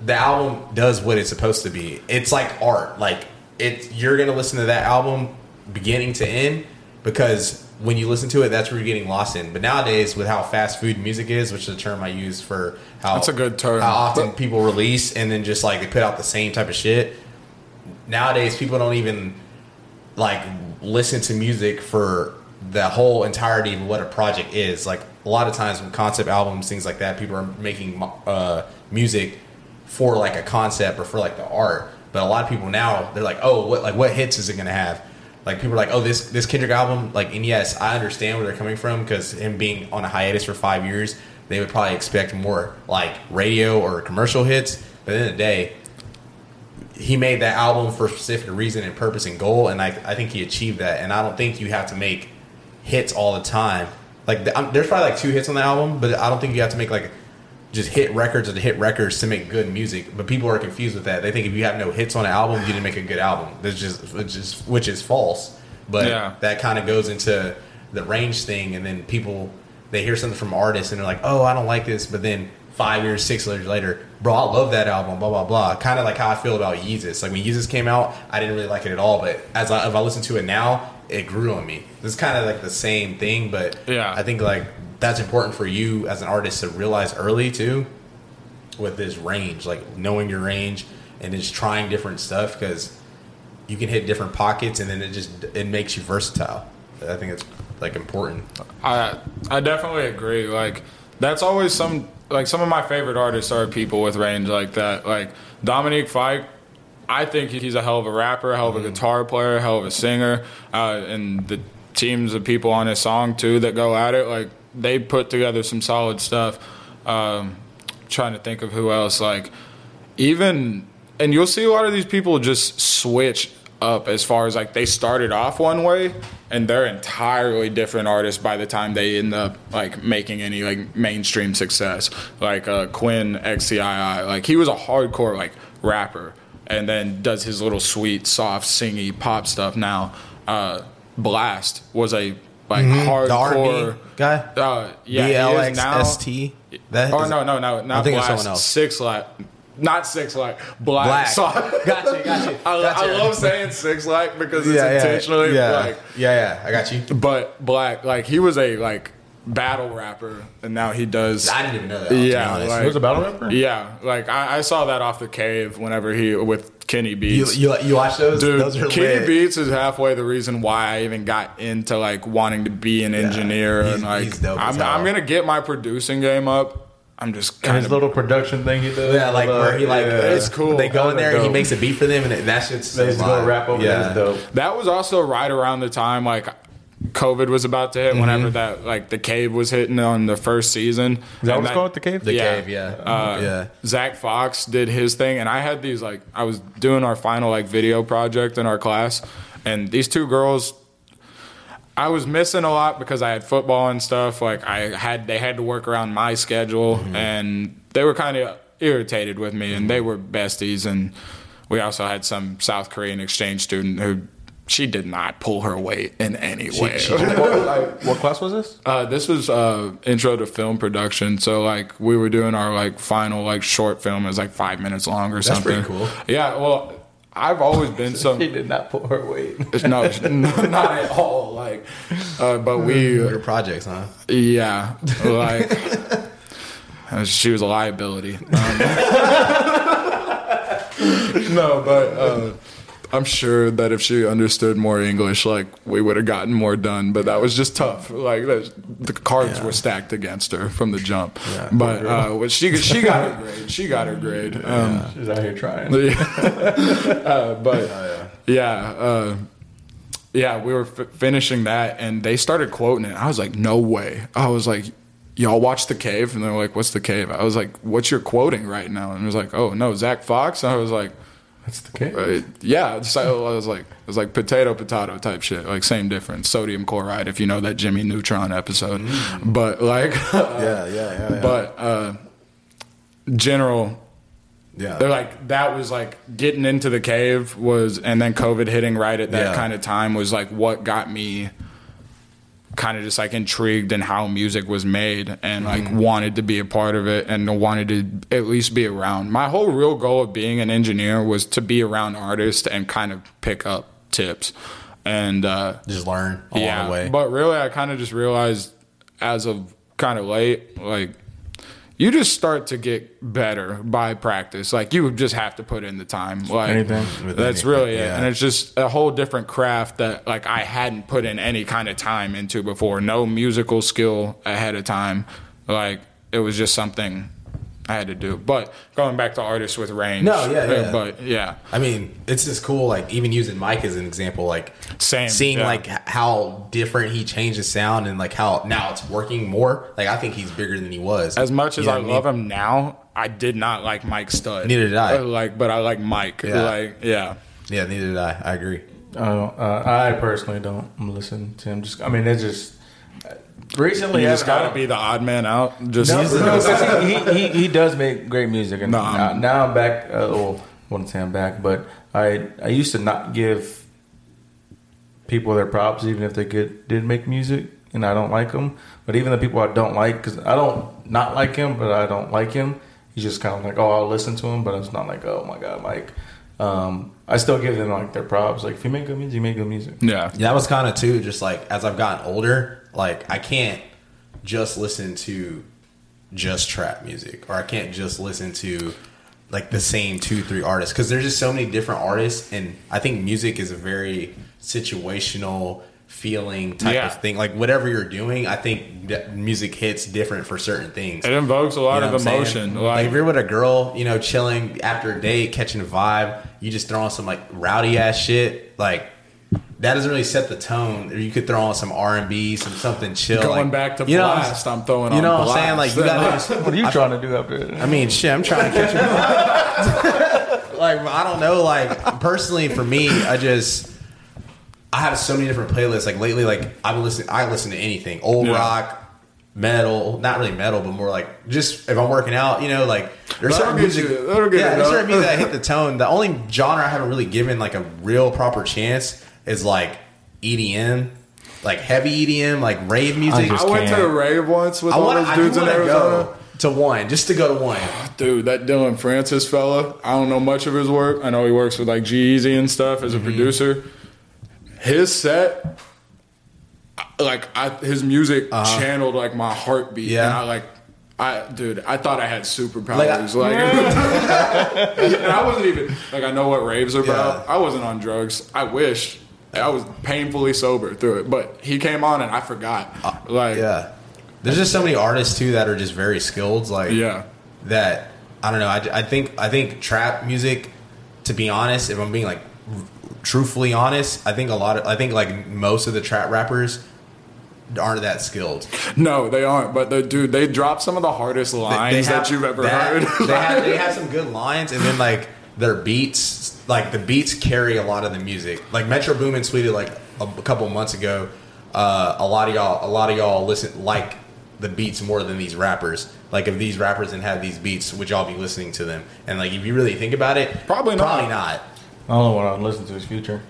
the album does what it's supposed to be. It's like art. Like it you're gonna listen to that album beginning to end because when you listen to it, that's where you're getting lost in. But nowadays, with how fast food music is, which is a term I use for how That's a good term. how often people release and then just like they put out the same type of shit. Nowadays, people don't even like listen to music for the whole entirety of what a project is. Like a lot of times, with concept albums, things like that, people are making uh, music for like a concept or for like the art. But a lot of people now they're like, oh, what like what hits is it gonna have? Like people are like, oh, this this Kendrick album, like, and yes, I understand where they're coming from because him being on a hiatus for five years, they would probably expect more like radio or commercial hits. But at the end of the day, he made that album for a specific reason and purpose and goal, and I, I think he achieved that. And I don't think you have to make hits all the time. Like um, there's probably like two hits on the album, but I don't think you have to make like just hit records or to hit records to make good music. But people are confused with that. They think if you have no hits on an album, you didn't make a good album. That's just which is which is false. But Yeah. that kind of goes into the range thing, and then people they hear something from artists and they're like, "Oh, I don't like this," but then five years, six years later, bro, I love that album, blah blah blah. Kind of like how I feel about Yeezus. Like when Yeezus came out, I didn't really like it at all, but as I, if I listen to it now, it grew on me. It's kind of like the same thing, but Yeah. I think like that's important for you as an artist to realize early too, with this range, like knowing your range and just trying different stuff because you can hit different pockets and then it just it makes you versatile. I think it's like important. I I definitely agree. Like that's always some like some of my favorite artists are people with range like that. Like Dominic Fike, I think he's a hell of a rapper, hell of a guitar player, hell of a singer, uh, and the teams of people on his song too that go at it. Like they put together some solid stuff. Um, trying to think of who else. Like even and you'll see a lot of these people just switch up as far as like they started off one way and they're entirely different artists by the time they end up like making any like mainstream success like uh, quinn xcii like he was a hardcore like rapper and then does his little sweet soft singy pop stuff now uh, Blxst was a like The hardcore R&B guy. uh, yeah B he is now- S T. That Oh no, no, no, not thinking of Blxst. someone else. Six Light, not Six Light. Black. Black. So- Gotcha, gotcha, (laughs) I, I love saying Six Light because it's Yeah, yeah, intentionally yeah, like. yeah, yeah. I got you. But Black, like he was a like battle rapper, and now he does. I didn't even know that. Yeah, honest. like- He was a battle rapper. Yeah, like I, I saw that off the cave whenever he with Kenny Beats. you you watch those? Dude, those are Kenny lit. Beats is halfway the reason why I even got into like wanting to be an engineer he's- and like he's dope I'm. I'm gonna get my producing game up. I'm just kind of his of little production thing he does. Yeah, like where he like Yeah. It's cool. They go in there, and he makes a beat for them, and it, that shit's so They just go rap over yeah. yeah. dope. That was also right around the time like COVID was about to hit. Mm-hmm. Whenever that like the cave was hitting on the first season. Is that what what's called the cave? The Yeah. cave, yeah, Uh, yeah. Zach Fox did his thing, and I had these like I was doing our final like video project in our class, and these two girls. I was missing a lot because I had football and stuff. Like I had, they had to work around my schedule, Mm-hmm. and they were kind of irritated with me. And they were besties, and we also had some South Korean exchange student who she did not pull her weight in any way. what, like, what class was this? Uh, this was uh, intro to film production. So like we were doing our like final like short film. It was like five minutes long or something. pretty cool. Yeah. Well, I've always been (laughs) some. she did not pull her weight. (laughs) no, not at all. Like, uh, but we, Your projects, huh? yeah, like (laughs) she was a liability. Um, no, but uh, I'm sure that if she understood more English, like we would have gotten more done. But that was just tough. Like that, the cards were stacked against her from the jump. But uh, when she she got her grade. She got her grade. Um, She's out here trying. (laughs) (laughs) uh, but yeah, uh, yeah, we were f- finishing that, and they started quoting it. I was like, "No way!" I was like, "Y'all watch the cave?" And they're like, "What's the cave?" I was like, "What's your quoting right now?" And it was like, "Oh no, Zach Fox." And I was like, That's the case. uh, "Yeah." So I was like, "It was like potato, potato type shit, like same difference, sodium chloride." If you know that Jimmy Neutron episode, but like, (laughs) Yeah, yeah, yeah. yeah. but uh, general yeah, they're like that was like getting into the cave was and then covid hitting right at that Yeah. kind of time was like what got me kind of just like intrigued in how music was made and like Mm-hmm. wanted to be a part of it and wanted to at least be around my whole real goal of being an engineer was to be around artists and kind of pick up tips and uh just learn along yeah the way. but really i kind of just realized as of kind of late like you just start to get better by practice. Like you just have to put in the time. Like Anything. That's anything, really it. And it's just a whole different craft that like I hadn't put in any kind of time into before. No musical skill ahead of time. Like it was just something I had to do. But going back to artists with range. No, yeah, yeah. But yeah. I mean, it's just cool. Like even using Mike as an example, like Same, seeing yeah. like how different he changed the sound and like how now it's working more. Like I think he's bigger than he was. As much as You know I what love mean? him now, I did not like Mike Stud. Neither did I. Uh, Like, but I like Mike. Yeah. Like, yeah. Yeah, neither did I. I agree. I don't. Uh, I personally don't listen to him. Just. I mean, it's just. Recently, You just got to be the odd man out. Just No, (laughs) no, 'cause he, he, he, he does make great music, and No, now, I'm- now I'm back. Uh, well, I wouldn't say I'm back, but I I used to not give people their props, even if they could, did make music, and I don't like them. But even the people I don't like, because I don't not like him, but I don't like him. He's just kind of like, oh, I'll listen to him, but it's not like, oh my god, like. Um, I still give them like their props. Like if you make good music, you make good music. yeah. Yeah, that was kind of too. Just like as I've gotten older, like I can't just listen to just trap music, or I can't just listen to like the same two, three artists because there's just so many different artists, and I think music is a very situational, feeling type Yeah. of thing. Like whatever you're doing, I think that music hits different for certain things. It invokes a lot You know of emotion. Like, Like, if you're with a girl, you know, chilling after a date, catching a vibe, you just throw on some like rowdy ass shit, like that doesn't really set the tone. Or you could throw on some R and B, some something chill. going like, back to you know, Blxst, I'm throwing you on know what I'm saying? Like you gotta. (laughs) What are you trying to do up there? I mean, shit, I'm trying to catch you. (laughs) like, I don't know. Like, personally, for me, I just I have so many different playlists. Like lately, like I listen, I listen to anything, old Yeah. rock, metal, not really metal, but more like just if I'm working out, you know, like there's That'll certain music. you- that'll get yeah, it there's done. certain music that hit (laughs) the tone. The only genre I haven't really given like a real proper chance is like EDM, like heavy EDM, like rave music. just I went to can't. the rave once with I all want those I dudes in Arizona. to one, just to go to one. Dude, that Dillon Francis fella, I don't know much of his work. I know he works with like G-Eazy and stuff as a Mm-hmm. producer. His set, like I, his music channeled like my heartbeat. Uh-huh. Yeah. And I like, I dude, I thought I had superpowers. Like, Like, (laughs) I- and I wasn't even like I know what raves are about. Yeah. I wasn't on drugs. I wish. I was painfully sober through it, but he came on and I forgot. Like, Uh, Yeah. There's just so many artists too that are just very skilled. Like yeah. that. I don't know. I, I think I think trap music. To be honest, if I'm being like truthfully honest, I think a lot of I think like most of the trap rappers aren't that skilled. No, they aren't. But the dude, they drop some of the hardest They- lines they have- that you've ever that- heard. (laughs) they have they have some good lines, and then like their beats, like the beats carry a lot of the music. Like Metro Boomin tweeted like a, a couple months ago. Uh, a lot of y'all, a lot of y'all listen like the beats more than these rappers. Like if these rappers didn't have these beats, would y'all be listening to them? And like if you really think about it, Probably not. Probably not. I don't know what I'd listen to is Future.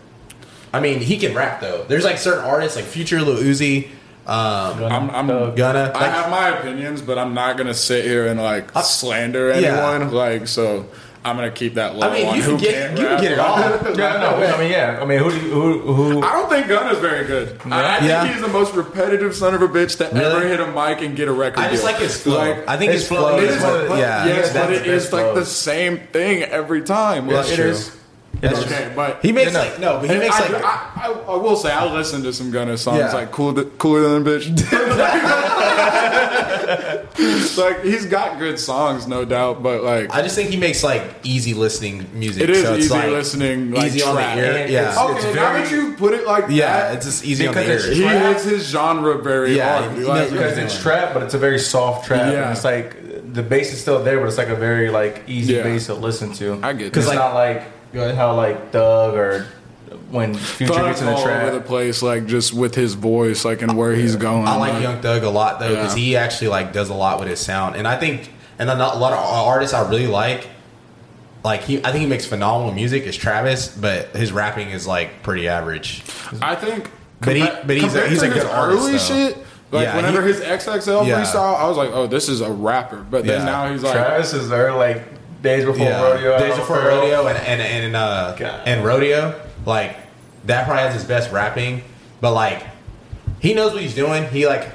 I mean, he can rap though. There's like certain artists like Future, Lil Uzi, um, I'm, I'm Thug. Gunna. I Like, have my opinions, but I'm not gonna sit here and like I- slander Yeah. anyone. Like, so I'm gonna keep that low I mean, on you who can get can't you can get it off. Yeah, no, I mean, yeah. I mean, who do you, who who? I don't think Gunna's very good. I, I think Yeah. he's the most repetitive son of a bitch to ever hit a mic and get a record. I just deal. like his flow. Like, I think his, his flow flow is is, what, but, yeah. yes, but it the is best like the same thing every time. That's Like, true. It is. It is. Okay, but He makes like no, but he makes I, like I, I, I will say I listen to some Gunna songs Yeah. like cool, cooler than a bitch. (laughs) like he's got good songs, no doubt, but like I just think he makes like easy listening music. it is so it's easy like, listening, like easy on the trap. ear. Yeah, it's- Okay, it's now very- that you put it like yeah, that, it's just easy on the Because ear. it's he trap. hits his genre very Yeah, hard. he- Like, he- because it's trap, but it's a very soft trap. Yeah. And it's like the bass is still there, but it's like a very like easy Yeah. bass to listen to. I get because that. it's not like Go ahead. how like Doug or when Future Thug's gets in the all over the place, like just with his voice, like and where he's going. I like Young Thug a lot though because Yeah. he actually like does a lot with his sound, and I think and a lot of artists I really like. Like he, I think he makes phenomenal music. Is Travis, but his rapping is like pretty average. I think, But he- compa- but he's a- compared he's to a good his artist, Early though. shit, like Yeah, whenever he- his XXL Yeah. freestyle, I was like, oh, this is a rapper. But then Yeah. now he's like, Travis is there like days before Yeah, rodeo. Days Before Afro. Rodeo and and and uh, and Rodeo, like that probably has his best rapping, but like he knows what he's doing. He like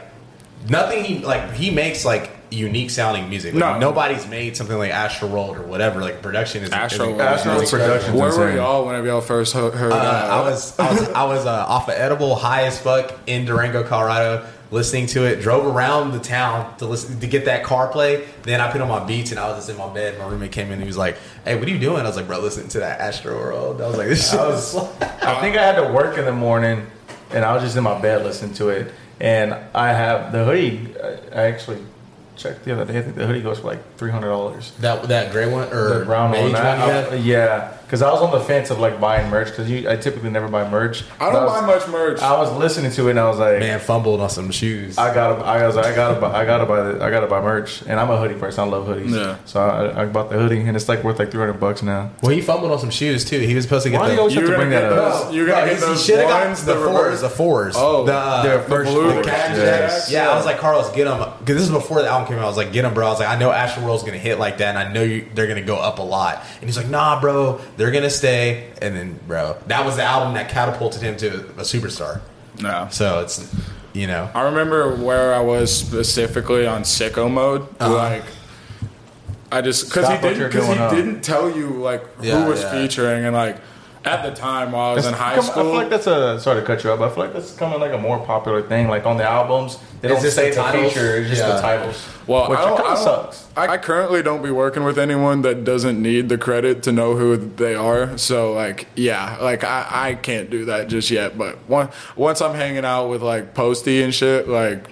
nothing. He like he makes like unique sounding music. Like, No. nobody's made something like Astro World or whatever. Like production is Astro is- World. Production. where were y'all whenever y'all first heard? heard uh, I was I was I was uh, off of edible, high as fuck in Durango, Colorado, listening to it. Drove around the town to listen to get that car play. Then I put on my beats and I was just in my bed. My roommate came in and he was like, "Hey, what are you doing?" I was like, "Bro, listening to that Astro World." I was like, "This shit I was." (laughs) I think I had to work in the morning, and I was just in my bed listening to it. And I have the hoodie. I I actually checked the other day. I think the hoodie goes for like three hundred dollars. That that gray one or The brown one. one? I- I- yeah, because I was on the fence of like buying merch because I typically never buy merch. I don't was, buy much merch. I was listening to it and I was like, Man, fumbled on some shoes. I gotta, I was like, I gotta, buy, I gotta buy, the, I gotta buy merch, and I'm a hoodie person. I love hoodies. Yeah. So I, I bought the hoodie, and it's like worth like 300 bucks now. well, he fumbled on some shoes too. He was supposed to get Why do the. you always have You're to bring that get up? those- you're gonna get he those shoulda ones, the the fours, the fours. Oh, the, uh, the first blue the ones. Cactus Yes. Yeah, I was like, Carlos, get them because this is before the album came out. I was like, get him, bro. I was like, I know Astro World's gonna hit like that, and I know you, they're gonna go up a lot. And he's like, Nah, bro, they're gonna stay. And then, bro, that was the album that catapulted him to a superstar. no. So it's, you know, I remember where I was specifically on sicko mode. Uh-huh. Like, I just because he didn't because he up. didn't tell you like Yeah, who was yeah. featuring and like at the time while I was in high Come- I feel like that's a sorry to cut you off, but I feel like that's becoming like a more popular thing. Like on the albums, they It's don't just say the the, titles? feature; it's just Yeah. the titles. Well, which kind of sucks. I, I currently don't be working with anyone that doesn't need the credit to know who they are. So, like, yeah, like I, I can't do that just yet. But once once I'm hanging out with like Posty and shit, like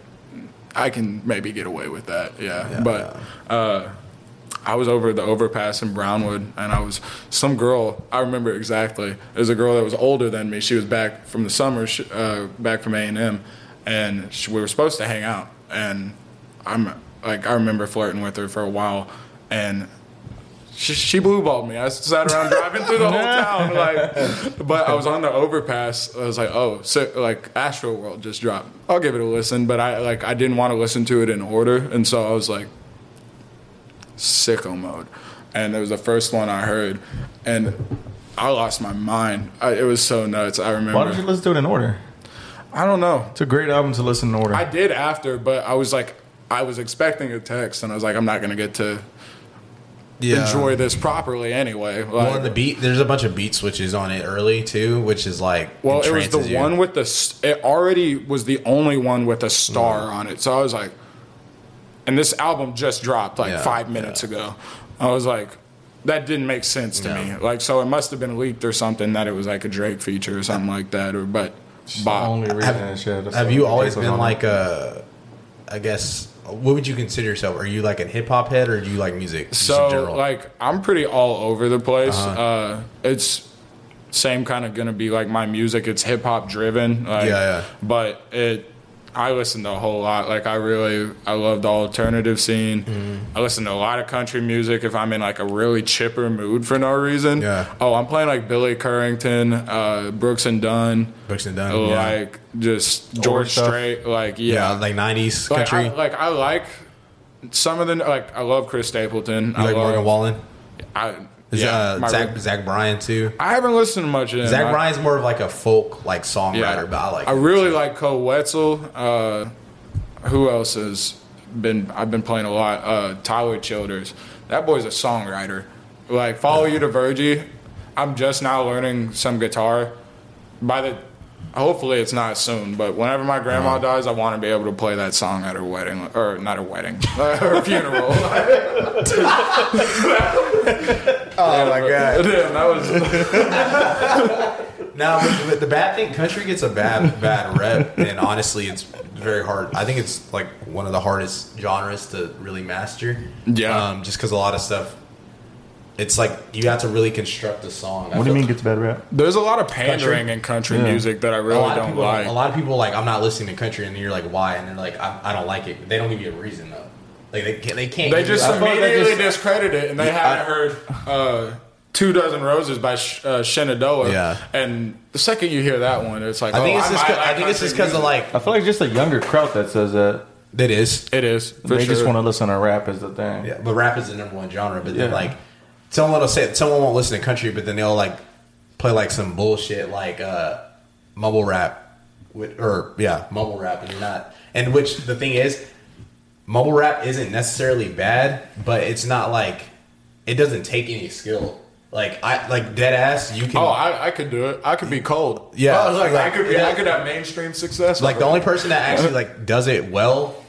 I can maybe get away with that. Yeah, but uh, I was over the overpass in Brownwood, and I was some girl. I remember exactly. It was a girl that was older than me. She was back from the summer, uh, back from A and M, and we were supposed to hang out. And I'm like, I remember flirting with her for a while, and she, she blue balled me. I sat around (laughs) driving through the whole town, like. But I was on the overpass. I was like, oh, so like Astro World just dropped. I'll give it a listen, but I like I didn't want to listen to it in order, and so I was like, sicko mode, and it was the first one I heard, and I lost my mind. I, it was so nuts. I remember. Why don't you listen to it in order? I don't know. It's a great album to listen in order. I did after, but I was like, I was expecting a text, and I was like, I'm not gonna get to enjoy this properly anyway. Like, Well, the beat, there's a bunch of beat switches on it early too, which is like well, it was the you. one with the. It already was the only one with a star Mm. on it, so I was like, and this album just dropped like Yeah, five minutes ago. I was like. That didn't make sense to me. Like, so it must have been leaked or something that it was like a Drake feature or something like that. Or, but, the Bob, only reason Have- and Have you always been like a, I guess, what would you consider yourself? Are you like a hip hop head or do you like music? just in So general? like I'm pretty all over the place. Uh-huh. uh it's same kind of gonna be like my music. It's hip hop driven. Like, Yeah, yeah. But it, I listen to a whole lot. Like I really, I love the alternative scene. Mm-hmm. I listen to a lot of country music if I'm in like a really chipper mood for no reason. Yeah. Oh, I'm playing like Billy Currington, uh, Brooks and Dunn, Brooks and Dunn, yeah. like just George. Strait. Like yeah, yeah, like '90s like, country. I, like I like some of the like I love Chris Stapleton. you I like love, Morgan Wallen? I, Is, yeah, uh, Zach Zach Bryan too? I haven't listened to much of him. Zach I, Bryan's more of like a folk like songwriter, but I like. I really like Koe Wetzel. Uh, who else has been? I've been playing a lot. Uh, Tyler Childers. That boy's a songwriter. Like follow you to Virgie. I'm just now learning some guitar. By the hopefully it's not soon, but whenever my grandma Uh-huh. dies, I want to be able to play that song at her wedding or not her wedding, (laughs) her funeral. (laughs) (laughs) Oh my god! (laughs) Damn, that was (laughs) Now, but, but the bad thing, country gets a bad bad rep, and honestly, it's very hard. I think it's like one of the hardest genres to really master. Yeah. um, just because a lot of stuff. It's like you have to really construct a song. I What do you feel- mean gets bad rap? there's a lot of pandering Country? in country Yeah. music that I really don't people, like. A lot of people like I'm not listening to country, and you're like, why? And they're like, I, I don't like it. They don't give you a reason though. Like they can't. They can't. They give you- just I they immediately just- discredit it, and they haven't heard uh, "Two Dozen Roses" by Sh- uh, Shenandoah. Yeah. and the second you hear that one, it's like, I think oh, it's just. might 'cause- like I think it's just because of like I feel like just a younger crowd that says that. it is. it is. For they sure. just want to listen to rap is the thing. Yeah, but rap is the number one genre. But then Yeah. like someone will say someone won't listen to country, but then they'll like play like some bullshit like uh mumble rap with or yeah mumble rap, and you're not. And which the thing is, mumble rap isn't necessarily bad, but it's not like it doesn't take any skill. Like I like dead ass. You can Oh, I, I could do it. I could be cold. Yeah. Oh, I was like, I could be. yeah. I could have mainstream success. like the only person that actually like does it well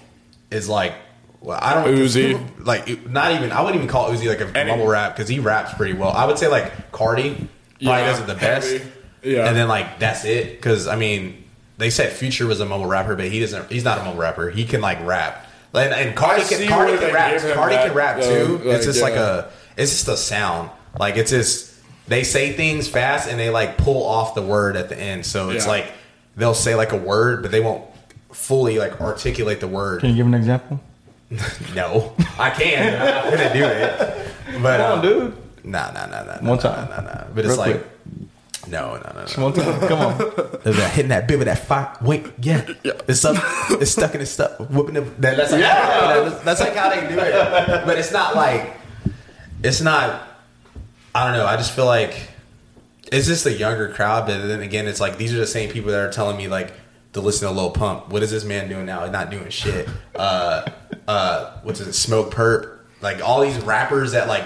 is like well, I don't Uzi. people- like not even I wouldn't even call Uzi like a Any- mumble rap because he raps pretty well. I would say like Carti probably Yeah, does it the best, heavy. Yeah. and then like that's it. Because I mean, they said Future was a mumble rapper, but he doesn't. He's not a mumble rapper. He can like rap. And, and Carti I can Carti can rap. Carti that, can rap though, too. like, it's just like a. It's just a sound. Like it's just they say things fast and they like pull off the word at the end. So it's Yeah. like they'll say like a word, but they won't fully like articulate the word. Can you give an example? (laughs) No, I can. I'm not gonna do it. But Come on, um, dude. Nah, nah, nah, nah. nah, One time. Nah, nah, nah. But it's Real like. quick. No, no, no, no. Come on, come on. That hitting that bit with that fire. Wait, yeah, it's up, it's stuck in it's stuff. Whooping the, that, that's like that's, that's like how they do it. But it's not like it's not. I don't know. I just feel like it's just a younger crowd. But then again, it's like these are the same people that are telling me like to listen to Lil Pump. What is this man doing now? He's not doing shit. Uh, uh, what's it? Smokepurpp. Like all these rappers that like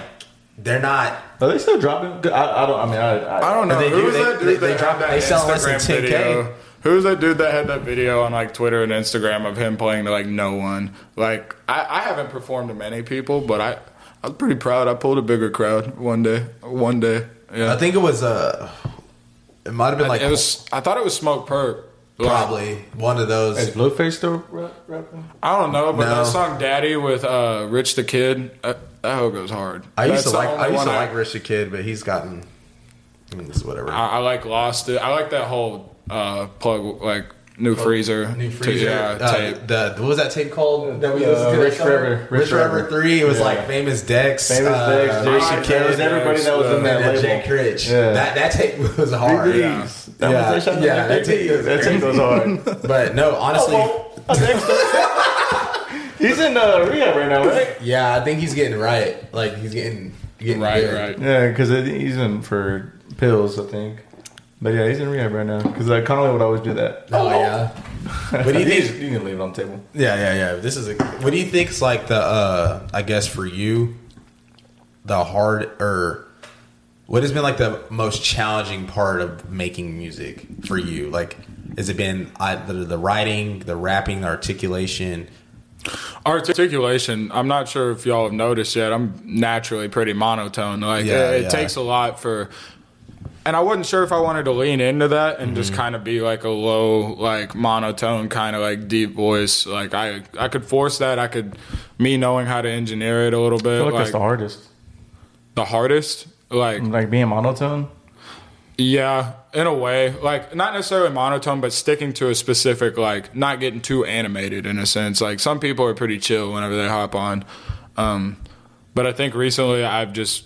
they're not. Are they still dropping? I, I don't. I mean, I, I, I don't know. They do, Who's they- that dude they that drop- had that they sell less than Instagram 10K. video? Who's that dude that had that video on like Twitter and Instagram of him playing to like no one? Like I, I haven't performed to many people, but I I was pretty proud. I pulled a bigger crowd one day. One day, yeah. I think it was uh It might have been like it was. I thought it was Smokepurpp. Probably one of those. Is Blueface still rapping? I don't know, but No. that song "Daddy" with uh, Rich the Kid, uh, that hoe goes hard. I used That's to like. only I used one to like Rich the Kid, but he's gotten. I mean, it's whatever. I, I like Lost It. I like that whole uh, plug, like new freezer, Oh, New t- freezer. yeah, uh, tape. The what was that tape called that we Uh, listened to? Rich that? Forever. Rich, Rich Forever Forever. Three. It was Yeah. like famous Dex. Famous uh, Dex, Rich Jason the Kidd, Kid, everybody that was in and that label. Jay Critch. Yeah. That that tape was hard. Yeah. That Yeah. was, that, Yeah, that tape was that tape goes hard. But no, honestly, (laughs) He's in uh, rehab right now, right? yeah, I think he's getting right. Like he's getting getting Right, good. right. Yeah, because he's in for pills, I think. But yeah, he's in rehab right now. Because uh, Conley would always do that. Oh yeah. (laughs) But do you you, think- you can leave it on the table. Yeah, yeah, yeah. This is a. What do you think's like the? uh I guess for you, the hard or what has been like the most challenging part of making music for you? Like, has it been either the writing, the rapping, the articulation? Articulation. I'm not sure if y'all have noticed yet. I'm naturally pretty monotone. Like Yeah, it, it yeah. takes a lot for. And I wasn't sure if I wanted to lean into that and Mm-hmm. just kind of be like a low, like monotone, kind of like deep voice. Like I, I could force that. I could, me knowing how to engineer it a little I bit. feel like, like that's the hardest. the hardest. Like Like being monotone. Yeah, in a way, like not necessarily monotone, but sticking to a specific, like not getting too animated in a sense. Like some people are pretty chill whenever they hop on, um, but I think recently I've just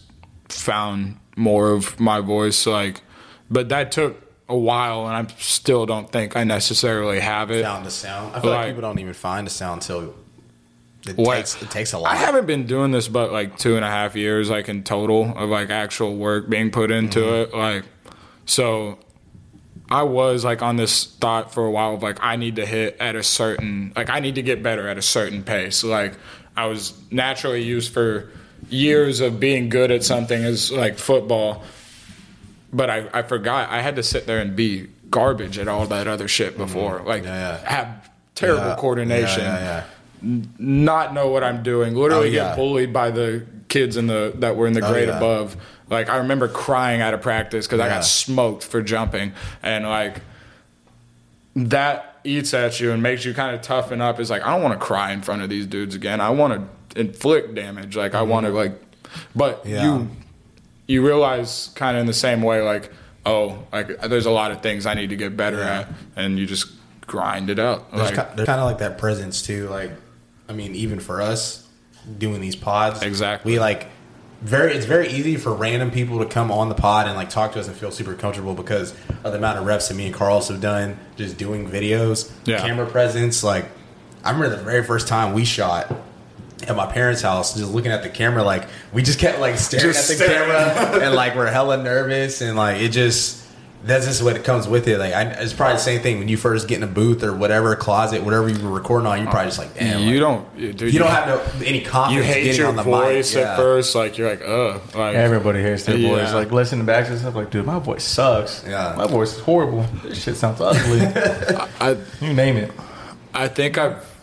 found more of my voice. Like, but that took a while, and I still don't think I necessarily have it. Found the sound. I feel like, Like- people don't even find the sound until it What? takes. It takes a lot. I haven't been doing this but like two and a half years, like in total of like actual work being put into Mm-hmm. it. Like, so I was like on this thought for a while of like, I need to hit at a certain, like, I need to get better at a certain pace. Like, I was naturally used for years of being good at something as like football, but I, I forgot I had to sit there and be garbage at all that other shit before. Like, Mm-hmm. Yeah, yeah. have terrible Yeah, coordination not know what I'm doing. Literally Oh, get bullied by the kids in the that were in the Oh, grade yeah. above. Like I remember crying out of practice because I got smoked for jumping, and like that eats at you and makes you kind of toughen up. Is like I don't want to cry in front of these dudes again. I want to inflict damage. Like I want to mm-hmm. like, but Yeah. you you realize kind of in the same way like oh like there's a lot of things I need to get better Yeah. at, and you just grind it out. There's, Like, ki- there's kind of like that presence too. Like, I mean, even for us doing these pods, Exactly. We like very. It's very easy for random people to come on the pod and like talk to us and feel super comfortable because of the amount of reps that me and Carlos have done just doing videos, Yeah. camera presence. Like, I remember the very first time we shot. At my parents' house, just looking at the camera, like we just kept like staring Just at the staring. camera, and like we're hella nervous, and like it just that's just what it comes with it. Like I, it's probably the same thing when you first get in a booth or whatever closet, whatever you were recording on. You're probably just like, damn, you like, don't dude, you don't have no any confidence. you hate getting your on the voice mic. at Yeah. first. Like you're like, ugh. Like Everybody hates their Yeah. voice. Like listening back to stuff, like, dude, my voice sucks. Yeah. my voice is horrible. This shit sounds ugly. (laughs) I, you name it. I think I've.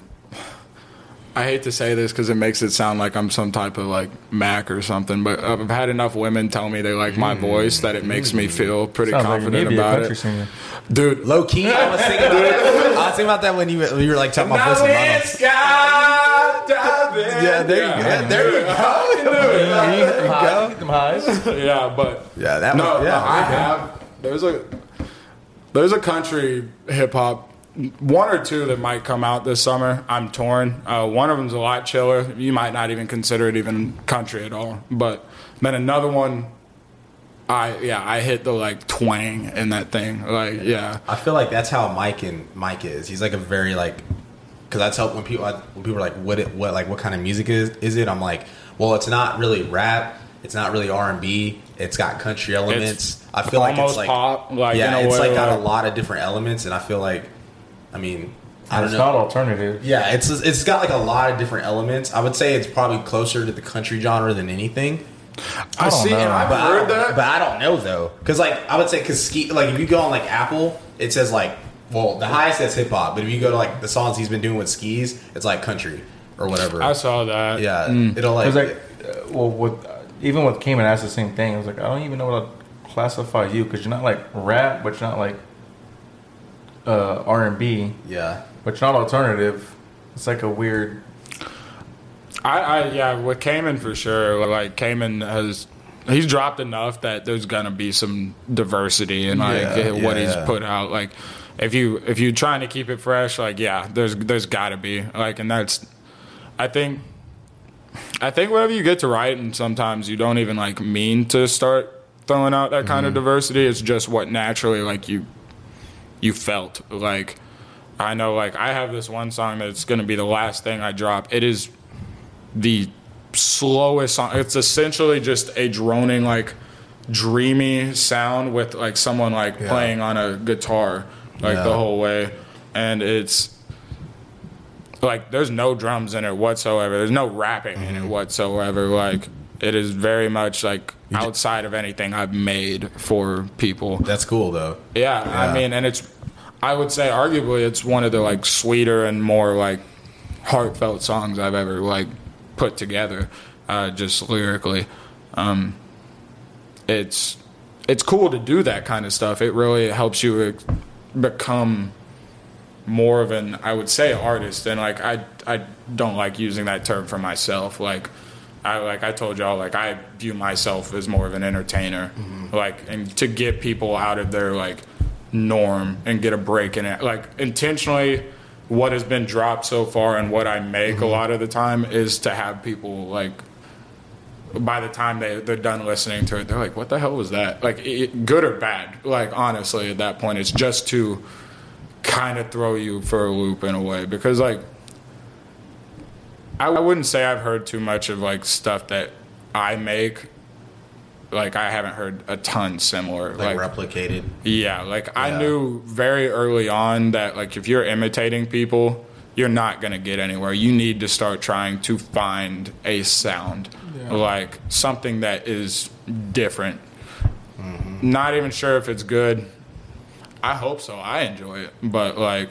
I hate to say this because it makes it sound like I'm some type of like Mac or something, but I've had enough women tell me they like my voice that it makes me feel pretty Sounds like you confident need to be a about country it, singer. dude. Low key, I was thinking about that. I was thinking about that when you when you were like talking about voice. and mono. Yeah, there you go. Yeah, there you go. Get uh, them highs. Get them highs. yeah, but Yeah, that no, was, no, yeah. I have. There's a there's a country hip hop, one or two that might come out this summer. I'm torn. Uh, one of them's a lot chiller. You might not even consider it even country at all. But then another one, I yeah, I hit the like twang in that thing. Like yeah, I feel like that's how Mike and Mike is. He's like a very like because I tell when people when people are like what it what like what kind of music is is it? I'm like, well, it's not really rap. It's not really R and B. It's got country elements. I feel like it's like pop, like, yeah, it's way, like got a lot of different elements, and I feel like, I mean, I don't It's know. not alternative. Yeah, it's it's got like a lot of different elements. I would say it's probably closer to the country genre than anything. I, don't see, know. and I've But I heard don't- that. But I don't know though, because like I would say, because ski, like if you go on like Apple, it says like, well, the highest says hip hop, but if you go to like the songs he's been doing with skis, it's like country or whatever. I saw that. yeah, Mm. it'll like, was like, uh, well, with uh, even with Cayman, that's the same thing. I was like, I don't even know what to classify you because you're not like rap, but you're not like uh, R and B, yeah, but not alternative. It's like a weird. I, I yeah, with Cayman for sure. Like Cayman has, he's dropped enough that there's gonna be some diversity in like Yeah, what he's yeah. put out. Like if you if you're trying to keep it fresh, like yeah, there's there's gotta be like, and that's, I think, I think whenever you get to writing, sometimes you don't even like mean to start throwing out that kind of diversity. It's just what naturally like you you felt like. I know, like I have this one song that's gonna be the last thing I drop. It is the slowest song. It's essentially just a droning, like dreamy sound with like someone like Yeah. playing on a guitar, like Yeah. the whole way, and it's like there's no drums in it whatsoever. There's no rapping in Mm-hmm. it whatsoever. Like it is very much like outside of anything I've made for people. that's cool though. Yeah, Yeah. I mean, and it's, I would say, arguably, it's one of the like sweeter and more like heartfelt songs I've ever like put together, uh, just lyrically. Um, it's it's cool to do that kind of stuff. It really helps you become more of an, I would say, artist. And like, I I don't like using that term for myself. Like. I like I told y'all like I view myself as more of an entertainer, like and to get people out of their like norm and get a break in it. Like intentionally, what has been dropped so far and what I make a mm-hmm. lot of the time is to have people like by the time they they're done listening to it, they're like, "What the hell was that?" Like it, good or bad. Like honestly, at that point, it's just to kind of throw you for a loop in a way because like I wouldn't say I've heard too much of like stuff that I make. Like I haven't heard a ton similar. Like, Like, replicated. yeah, like I knew very early on that like if you're imitating people, you're not gonna get anywhere. You need to start trying to find a sound, like something that is different. Mm-hmm. Not even sure if it's good. I hope so. I enjoy it, but like,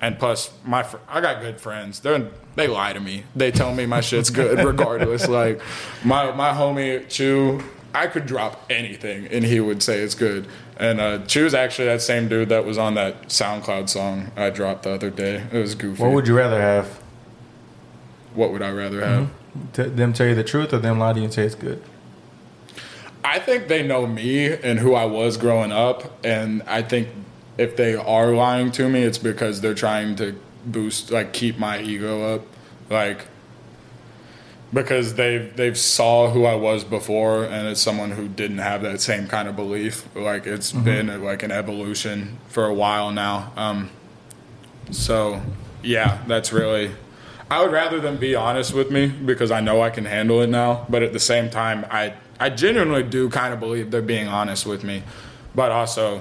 and plus my fr- I got good friends. They are they lie to me. They tell me my shit's good (laughs) regardless. like my my homie Chew, I could drop anything and he would say it's good. And uh, Chew's actually that same dude that was on that SoundCloud song I dropped the other day. It was goofy. What would you rather have? What would I rather have? T- them tell you the truth or them lie to you and say it's good? I think they know me and who I was growing up, and I think if they are lying to me, it's because they're trying to boost, like, keep my ego up, like, because they've they've saw who I was before, and it's someone who didn't have that same kind of belief. Like, it's been like an evolution for a while now. Um, so, yeah, that's really. I would rather them be honest with me because I know I can handle it now. But at the same time, I I genuinely do kind of believe they're being honest with me, but also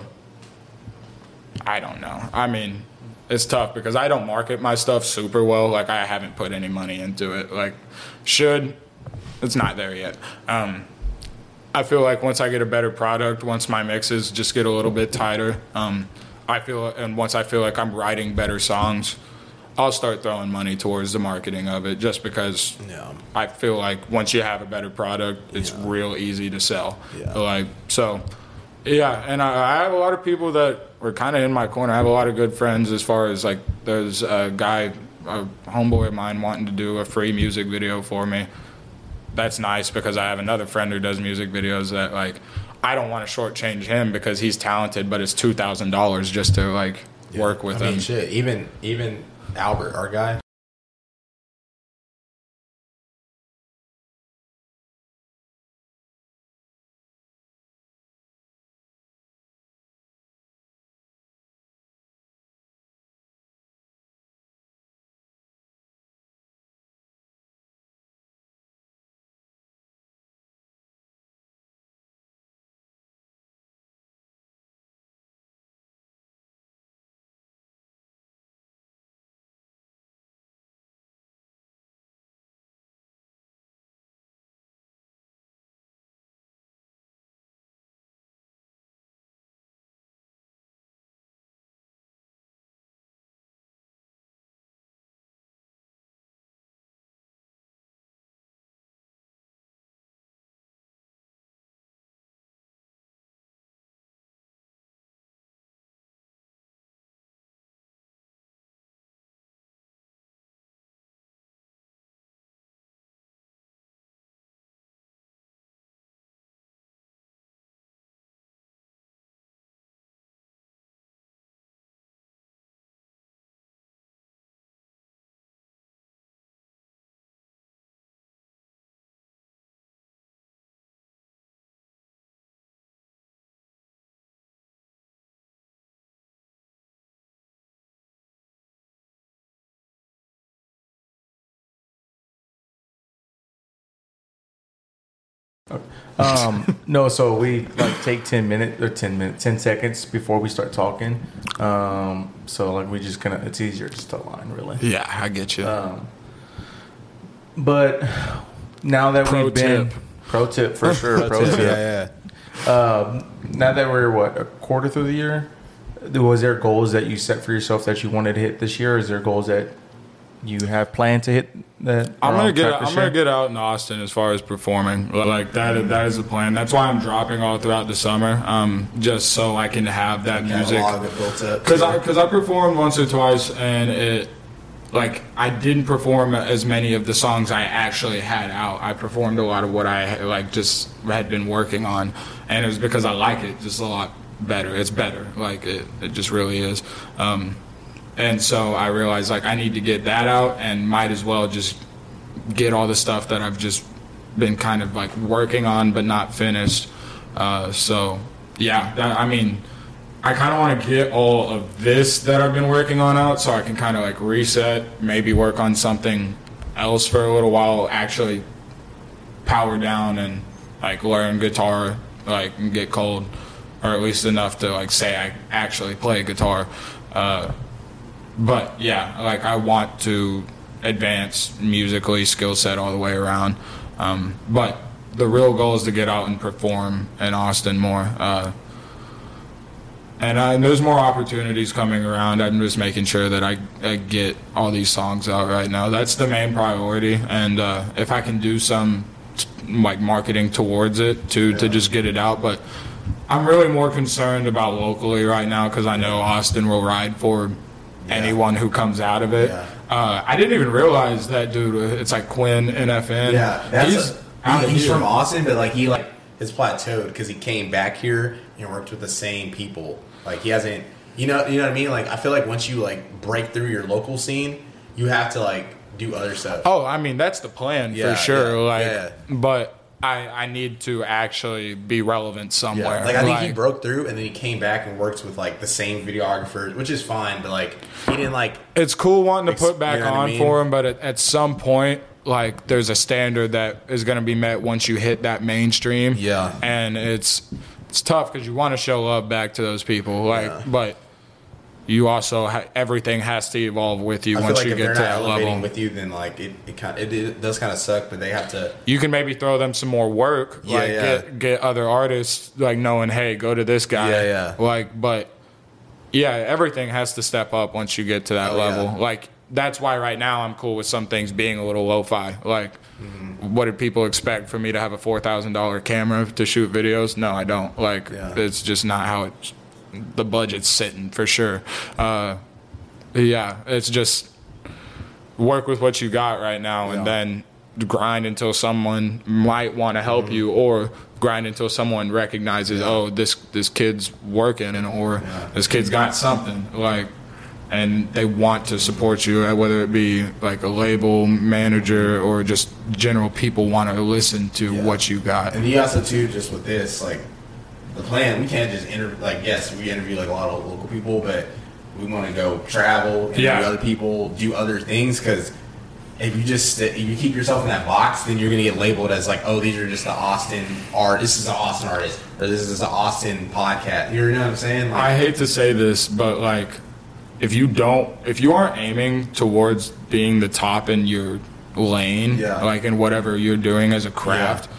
I don't know. I mean, it's tough because I don't market my stuff super well. Like I haven't put any money into it. Like should it's not there yet. Um, I feel like once I get a better product, once my mixes just get a little bit tighter, um, I feel and once I feel like I'm writing better songs, I'll start throwing money towards the marketing of it. Just because Yeah. I feel like once you have a better product, it's real easy to sell. Yeah. Like so, yeah. And I, I have a lot of people that were kind of in my corner. I have a lot of good friends as far as like there's a guy, a homeboy of mine wanting to do a free music video for me. That's nice because I have another friend who does music videos that like I don't want to shortchange him because he's talented, but it's two thousand dollars just to like work with I mean, him. shit. Even even Albert, our guy, Um, (laughs) no, so we like take ten minutes or ten minutes, ten seconds before we start talking. Um, so like we just kind of it's easier just to line really. Yeah, I get you. Um, but now that Pro we've been pro tip for (laughs) sure, pro tip. yeah, yeah. Um, now that we're what a quarter through the year, was there goals that you set for yourself that you wanted to hit this year? Is there goals that you have planned to hit? That I'm gonna get. I'm gonna get out in Austin as far as performing. Like that. That is the plan. That's why I'm dropping all throughout the summer. Um, just so I can have that music. Catalog that built up. Because I because I performed once or twice and it like I didn't perform as many of the songs I actually had out. I performed a lot of what I like just had been working on, and it was because I like it just a lot better. It's better. Like it, it just really is. Um, and so I realized like I need to get that out and might as well just get all the stuff that I've just been kind of like working on but not finished. Uh, so yeah, that, I mean, I kind of want to get all of this that I've been working on out so I can kind of like reset, maybe work on something else for a little while, actually power down and like learn guitar, like and get cold, or at least enough to like say I actually play guitar. Uh, but yeah, like I want to advance musically, skill set all the way around. Um, but the real goal is to get out and perform in Austin more. Uh, and, uh, and there's more opportunities coming around. I'm just making sure that I, I get all these songs out right now. That's the main priority. And uh, if I can do some like marketing towards it to to just get it out, but I'm really more concerned about locally right now because I know Austin will ride for anyone who comes out of it. Uh, I didn't even realize that dude. It's like Quin NFN. Yeah, he's, a- he- he's here. from Austin, but like he like has plateaued because he came back here and worked with the same people. Like he hasn't, you know, you know what I mean. Like I feel like once you like break through your local scene, you have to like do other stuff. Oh, I mean that's the plan Yeah, for sure. yeah, like, yeah. but I I need to actually be relevant somewhere. Yeah, like I think he broke through and then he came back and works with like the same videographers, which is fine. But like he didn't like it's cool wanting to put back what I on mean? for him, but at, at some point, like there's a standard that is going to be met once you hit that mainstream. Yeah. and it's it's tough because you want to show love back to those people, like, Yeah. but you also ha- everything has to evolve with you I once like you if get to that level. with you, then like it it, kind it, it does kind of suck. But they have to you can maybe throw them some more work, Yeah, like yeah. get get other artists like knowing, hey, go to this guy, Yeah, yeah. like, but yeah, everything has to step up once you get to that Oh, level. yeah. Like that's why right now I'm cool with some things being a little lo-fi. Like, Mm-hmm. what did people expect for me to have a four thousand dollar camera to shoot videos? No, I don't. Like, it's just not how it's the budget's sitting for sure. Uh, yeah, it's just work with what you got right now and Yeah. then grind until someone might want to help Mm-hmm. you or grind until someone recognizes oh this this kid's working and or this kid's got something like and they want to support you uh, whether it be like a label manager or just general people want to listen to Yeah. what you got And you also too, just with this, like the plan, we can't just interview. Like, yes, we interview like a lot of local people, but we want to go travel, interview Yeah. other people, do other things. Because if you just if you keep yourself in that box, then you're gonna get labeled as like, oh, these are just the Austin art. This is an Austin artist, or this is the Austin podcast. You know what I'm saying? Like, I hate to say this, but like, if you don't, if you aren't aiming towards being the top in your lane, Yeah. like in whatever you're doing as a craft, it,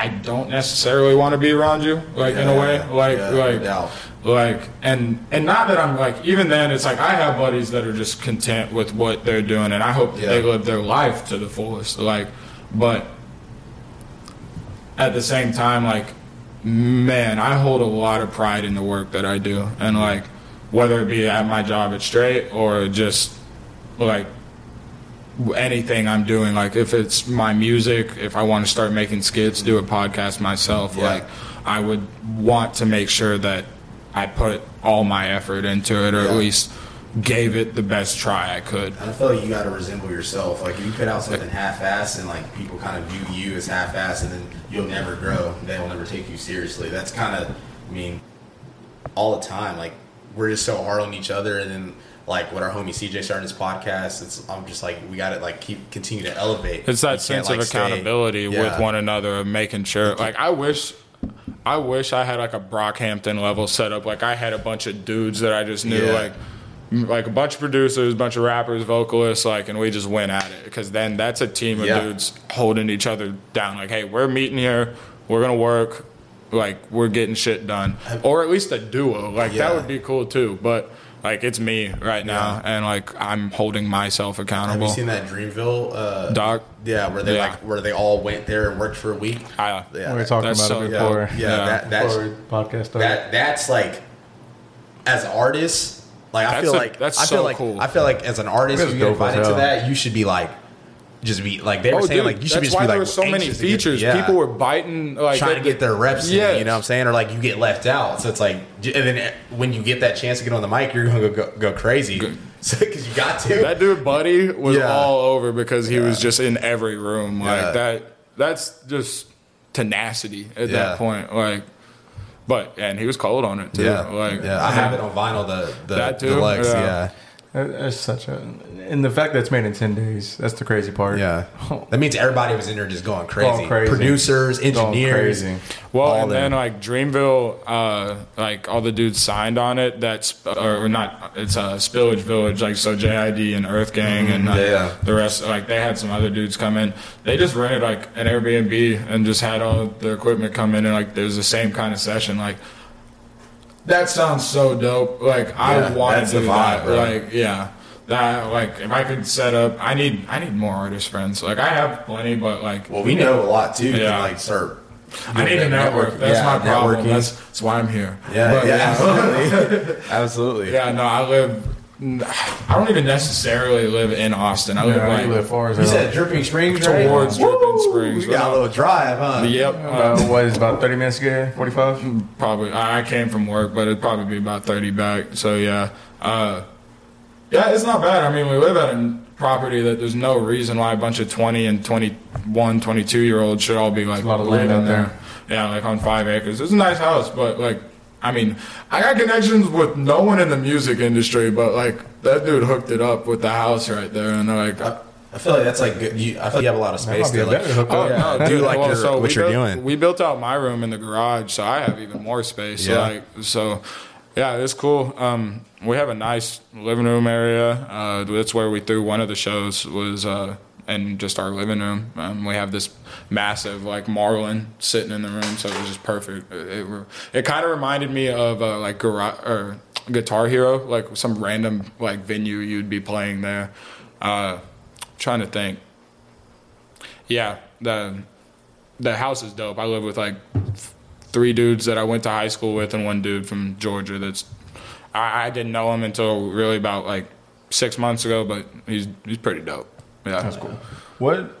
I don't necessarily want to be around you, like in a way, like yeah, like. no. Like and and not that I'm like even then it's like I have buddies that are just content with what they're doing and I hope that they live their life to the fullest like but at the same time, like, man, I hold a lot of pride in the work that I do, and like, whether it be at my job at Straight or just like anything I'm doing, like if it's my music, if I want to start making skits, do a podcast myself, Yeah. like I would want to make sure that I put all my effort into it, or Yeah. at least gave it the best try I could. I feel like you got to resemble yourself. Like if you put out something half-assed and like people kind of view you as half-assed, and then you'll never grow. They will never take you seriously. That's kind of, I mean, all the time. Like we're just so hard on each other, and then like what our homie CJ started his podcast. It's I'm just like we got to like keep continue to elevate. It's that sense like, of accountability with one another, of making sure. Like I wish, I wish I had like a Brockhampton level setup. Like I had a bunch of dudes that I just knew, Yeah. like like a bunch of producers, a bunch of rappers, vocalists, like, and we just went at it. Because then that's a team of Yeah. dudes holding each other down. Like, hey, we're meeting here, we're gonna work, like we're getting shit done, or at least a duo. Like Yeah. that would be cool too. But like it's me right now, and like I'm holding myself Have accountable. you seen that Dreamville? Uh, Doc, yeah, where they Yeah. like where they all went there and worked for a week. I, Yeah, we were talking about so it before. yeah, Yeah. that that's before podcast started. that that's like as artists like i That's feel a- like that's i feel so like cool. i feel like as an artist That's you get dope invited to that you should be like just be like they were Oh, saying dude, like you should be. that's just why be there like were so many to get- features. yeah, People were biting like trying to get their reps in you know what i'm saying or like you get left out so it's like and then eh, when you get that chance to get on the mic you're gonna go, go, go crazy because (laughs) you got to That dude, Buddy, was Yeah. all over because he was just in every room. Like Yeah. that. That's just tenacity at Yeah. that point. Like, but and he was cold on it too. yeah Like, yeah i have it on vinyl the the That too? deluxe Yeah. yeah That- That's such a, and the fact that it's made in ten days. That's the crazy part. yeah (laughs) that means everybody was in there just going crazy, Going crazy. producers engineers crazy. Well, all and then like Dreamville, uh, like all the dudes signed on it. That's or not. It's a uh, Spillage Village. Like so, JID and Earth Gang and uh, Yeah. the rest. Like they had some other dudes come in. They just rented like an Airbnb and just had all the equipment come in and like there's the same kind of session. Like that sounds so dope. Like I Yeah, want to do vibe, that. bro. Like yeah. That like if I could set up, I need I need more artist friends. Like I have plenty, but like Well, we know a lot too. Yeah. like start. I need a network. That's yeah, my problem. networking. That's, that's why I'm here. yeah, But, yeah, absolutely, (laughs) absolutely. yeah, no, I live. I don't even necessarily live in Austin. I live Yeah, like you live far as You said Dripping Springs, right? towards Dripping Woo! Springs. We got a little drive, huh? Yep. About, uh, what is about thirty minutes to? Forty five. probably. I I came from work, but it'd probably be about thirty back. So yeah, uh, yeah, it's not bad. I mean, we live at a property that there's no reason why a bunch of 20 and 21, 22 year olds should all be like a lot of land living out there. Yeah, like on five acres. It's a nice house, but like, I mean, I got connections with no one in the music industry, but like that dude hooked it up with the house right there, and they're like, I feel like that's like good. You, I feel like you have a lot of space might be to like. better hookup. Oh no, do dude! like well, your- so what we you're built, doing. We built out my room in the garage, so I have even more space. So Yeah. like, so yeah, it's cool. Um, we have a nice living room area. Uh, that's where we threw one of the shows was uh, in just our living room. Um, we have this massive like Marlin sitting in the room, so it was just perfect. It, it, it kind of reminded me of uh, like garage or Guitar Hero, like some random like venue you'd be playing there. Uh, trying to think. Yeah, the the house is dope. I live with like th- three dudes that I went to high school with, and one dude from Georgia. That's I, I didn't know him until really about like six months ago, but he's he's pretty dope. Yeah, That's cool. What,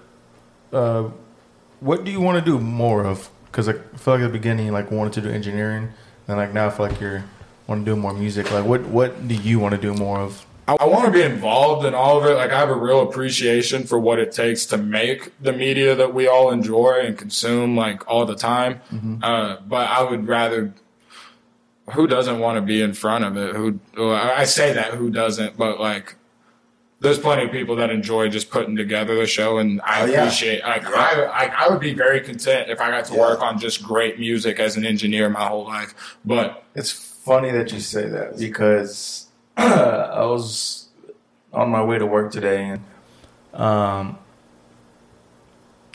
uh, what do you want to do more of? Because I feel like at the beginning you like wanted to do engineering, and like now I feel like you're want to do more music. Like what what do you want to do more of? I, I want to be involved in all of it. Like I have a real appreciation for what it takes to make the media that we all enjoy and consume like all the time. Uh, but I would rather. Who doesn't want to be in front of it? Who I say that who doesn't, but like. There's plenty of people that enjoy just putting together the show, and I Oh, yeah. appreciate. Like, I, I, I would be very content if I got to Yeah. work on just great music as an engineer my whole life. But It's funny that you say that because (clears throat) I was on my way to work today and um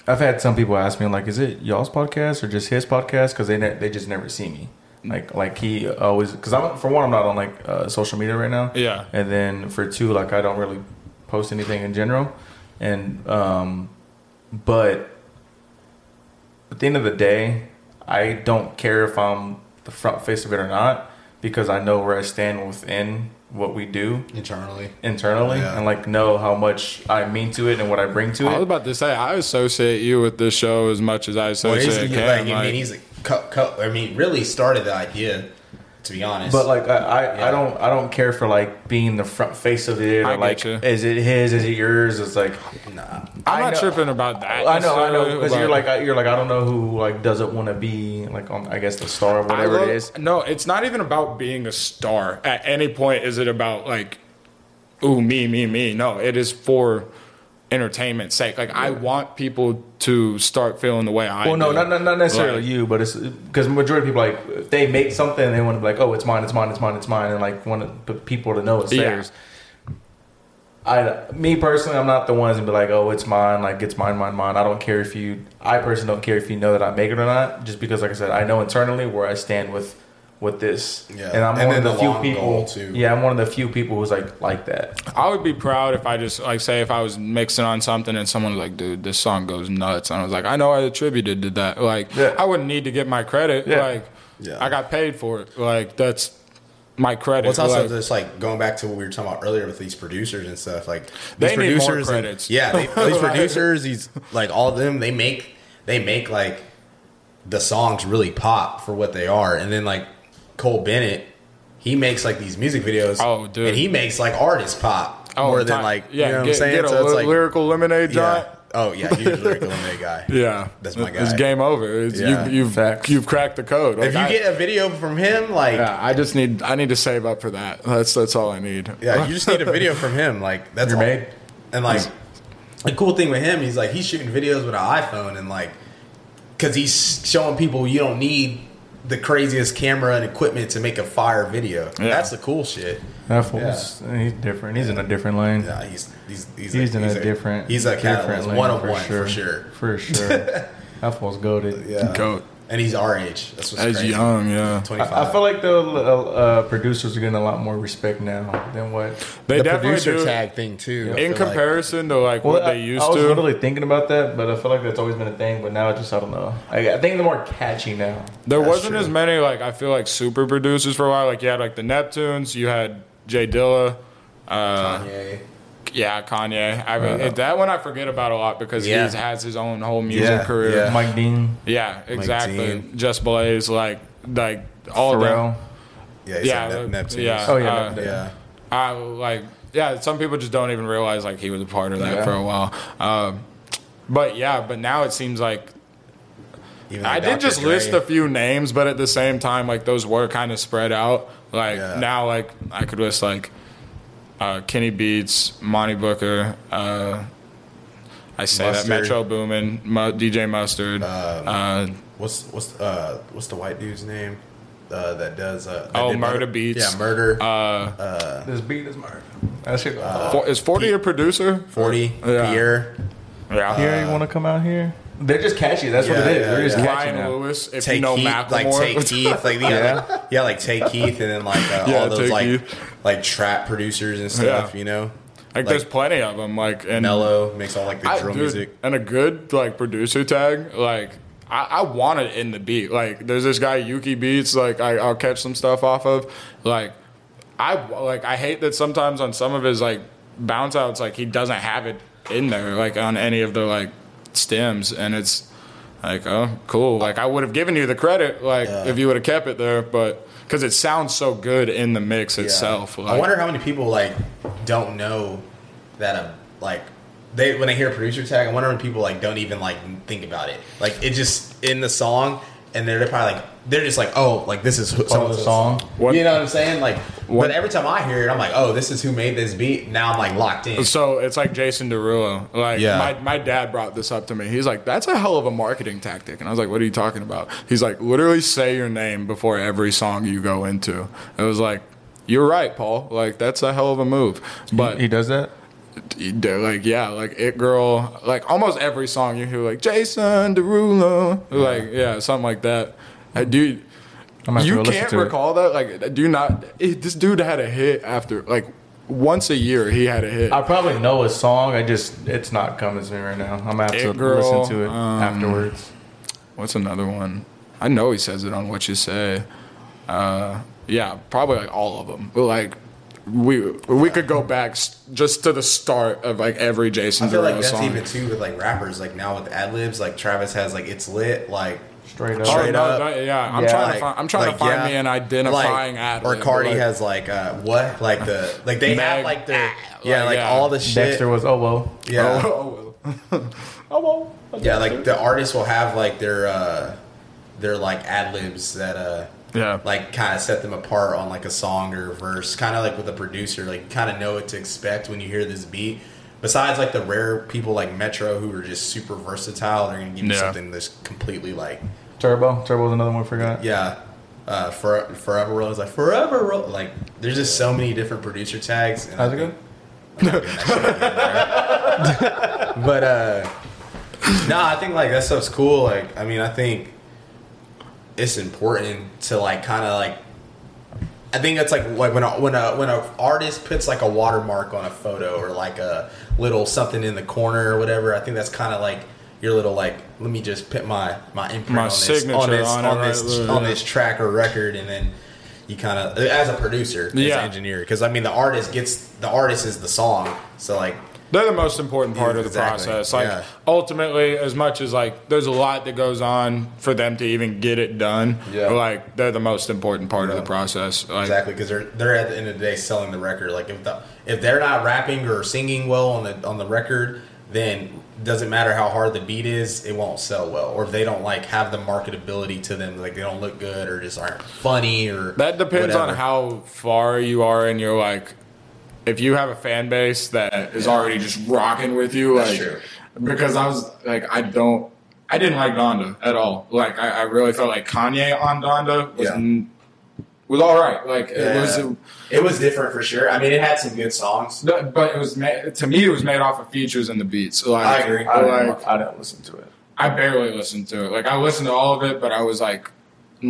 I've had some people ask me like, is it y'all's podcast or just his podcast? Because they ne- they just never see me. Like like he always because I'm for one I'm not on like uh, social media right now, yeah, and then for two like I don't really post anything in general, and um, but at the end of the day, I don't care if I'm the front face of it or not because I know where I stand within what we do internally. internally Yeah. and like know how much I mean to it and what I bring to it. I was about to say I associate you with this show as much as I Well, associate he's, Cam. like, I mean, he's like, co- co- I mean, really started the idea To be honest, But like I, I, Yeah. I don't I don't care for like being the front face of it or I get like you. is it his is it yours it's like nah. I'm I not know- tripping about that. I know I know because you're like you're like I don't know who like doesn't want to be like on I guess the star or whatever love- it is No, it's not even about being a star. At any point, is it about like, ooh, me, me, me? No, it is for entertainment's sake. Like, I want people to start feeling the way I. well no not, not, not necessarily Like, you but it's because majority of people like if they make something they want to be like oh it's mine it's mine it's mine it's mine and like want to, people to know it's Yeah. theirs. I, me personally, I'm not the ones to be like, oh, it's mine, like it's mine, mine, mine. I don't care if you, I personally don't care if you know that I make it or not, just because, like I said, I know internally where I stand with, with this, Yeah. and I'm And one of the, the few people, goal, too. yeah, I'm one of the few people who's like like that. I would be proud if I just like say if I was mixing on something and someone was like, dude, this song goes nuts, and I was like, I know I attributed to that. Like, Yeah. I wouldn't need to get my credit. Yeah. Like, Yeah. I got paid for it. Like, that's my credit. Well, it's also Like, just like going back to what we were talking about earlier with these producers and stuff. Like They these need more producers, and- credits. yeah, they, (laughs) these producers, these like all of them, they make they make like the songs really pop for what they are, and then like Cole Bennett, he makes like these music videos. Oh, dude. and he makes like artists pop oh, more than like yeah, you know what get, I'm saying. Get a so it's ly- like lyrical lemonade joint. yeah. Oh yeah, huge (laughs) lyrical lemonade guy. Yeah, That's my guy. It's game over. It's, Yeah. you, you've you've cracked the code. Like, If you I, get a video from him, like yeah, I just need I need to save up for that. That's that's all I need. Yeah, you just need a video from him. Like that's You're made. And like the cool thing with him, he's like he's shooting videos with an iPhone and like because he's showing people you don't need the craziest camera and equipment to make a fire video. Yeah. That's the cool shit. That fool's he's different. He's in a different lane. Yeah, he's he's he's, He's in he's a different. He's a different lane one of for one for sure. For sure. (laughs) that fool's goaded. Yeah, Goat. And he's our age. That's what's As crazy. young, yeah. Twenty I. I feel like the uh, producers are getting a lot more respect now than what. They the definitely producer do. tag thing too. I In feel like. comparison to like what I, they used I was to, literally thinking about that, but I feel like that's always been a thing. But now it just I don't know. I, I think they're more catchy now. there That's wasn't true. as many like I feel like super producers for a while. Like you had like the Neptunes, you had J Dilla, uh, Kanye. Yeah, Kanye. I mean, it- that one I forget about a lot because Yeah. he has his own whole music Yeah, career. yeah. Mike Dean, Yeah, exactly. Dean. Just Blaze, like like all of them. Pharrell. Yeah, he's Yeah, yeah, uh, Neptune. yeah. Oh yeah, Uh, yeah. I like yeah. Some people just don't even realize like he was a part of that Yeah. for a while. Um, but yeah, but now it seems like Even I like did just Dre. list a few names, but at the same time, like those were kind of spread out. Like Yeah. now, like I could list like uh, Kenny Beats, Monte Booker. Uh, I say Mustard. that Metro Boomin, Mu- DJ Mustard. Um, uh, What's what's uh what's the white dude's name? Uh, that does uh. that Oh, did Murder Beats. Yeah, murder. uh, This beat is murder. That shit. for, is Forty a producer? Forty. Yeah. Pierre. Yeah. here, you want to come out here? They're just catchy. That's what it is. yeah, They're just yeah. catchy Ryan now. Lewis, if Take you know Keith, Macklemore. like take (laughs) Keith, like yeah, Yeah. like, yeah, like Tay Keith, and then like uh, Yeah, all those like Keith. like trap producers and stuff, Yeah. you know. Like, there's plenty of them. Like and Mello makes all like the I- drill dude, music. and a good like producer tag. Like I, I want it in the beat. Like there's this guy Yuki Beats. Like I, I'll catch some stuff off of. Like I like I hate that sometimes on some of his like bounce outs, like he doesn't have it in there, like on any of the like stems, and it's like oh cool. Like I would have given you the credit, like Yeah. if you would have kept it there, but because it sounds so good in the mix Yeah. itself. I wonder how many people like don't know that a like they when they hear a producer tag. I wonder when people like don't even like think about it. Like it just in the song, and they're probably like they're just like oh like this is who, Part of the song. What- You know what I'm saying? Like, What- but every time I hear it, I'm like, oh, this is who made this beat. Now I'm like locked in. So it's like Jason Derulo. Like Yeah. my, my dad brought this up to me. He's like, "That's a hell of a marketing tactic." And I was like, "What are you talking about?" He's like, "Literally say your name before every song you go into." It was like, "You're right, Paul. Like that's a hell of a move." But He does that. They're like, yeah, like it girl, like almost every song you hear, like Jason Derulo, like yeah, something like that. I do. I'm gonna have to You can't to it. recall that. Like, do not? It, this dude had a hit after like once a year. He had a hit. I probably know a song. I just it's not coming to me right now. I'm gonna have to Girl, listen to it um, afterwards. What's another one? I know he says it on what you say. Uh, yeah, probably like all of them. But Like we we could go back just to the start of like every Jason I feel like that's song. even too with like rappers. Like now with ad libs, like Travis has like it's lit. Like Straight up. Oh, Straight no, up. that- yeah, I'm Yeah. trying Like- to find. I'm trying like, to find yeah. me an identifying like, ad. Or Carti like- has like uh what like the like they have like their ah, yeah like, like yeah. all the shit Dexter was oh well. yeah Oh, well. (laughs) oh well. yeah like the artists will have like their uh their like ad libs that uh Yeah. like kind of set them apart on like a song or a verse kind of like with a producer like kind of know what to expect when you hear this beat besides like the rare people like metro who are just super versatile they're gonna give you Yeah. something that's completely like Turbo. Turbo was another one I forgot. yeah uh for forever roll is like forever roll like there's just so many different producer tags and How's it think- go? I'm not doing that shit again, bro. but uh no i think like that stuff's cool like i mean i think it's important to like kind of like I think it's like like when a, when a when a artist puts like a watermark on a photo or like a little something in the corner or whatever. I think that's kind of like your little like let me just put my my imprint My on this signature on this on on right, this right, on this track or record, and then you kind of as a producer, as Yeah. an engineer, because I mean the artist gets the artist is the song, so like They're the most important part Yeah, of the exactly. process. Like Yeah. ultimately, as much as like there's a lot that goes on for them to even get it done. Yeah. Like they're the most important part of the process. Like, Exactly, because they're they're at the end of the day selling the record. Like if the if they're not rapping or singing well on the on the record, then doesn't matter how hard the beat is, it won't sell well. Or if they don't like have the marketability to them, like they don't look good or just aren't funny or That depends on how far you are in your like. If you have a fan base that is already just rocking with you, That's like true. because I was like, I don't, I didn't like Donda at all. Like I, I really felt like Kanye on Donda was Yeah. n- was all right. Like it Yeah. was, It was different for sure. I mean, it had some good songs. but but it was made, to me it was made off of features and the beats. Like I agree. I like didn't, I didn't listen to it. I barely listened to it. Like I listened to all of it, but I was like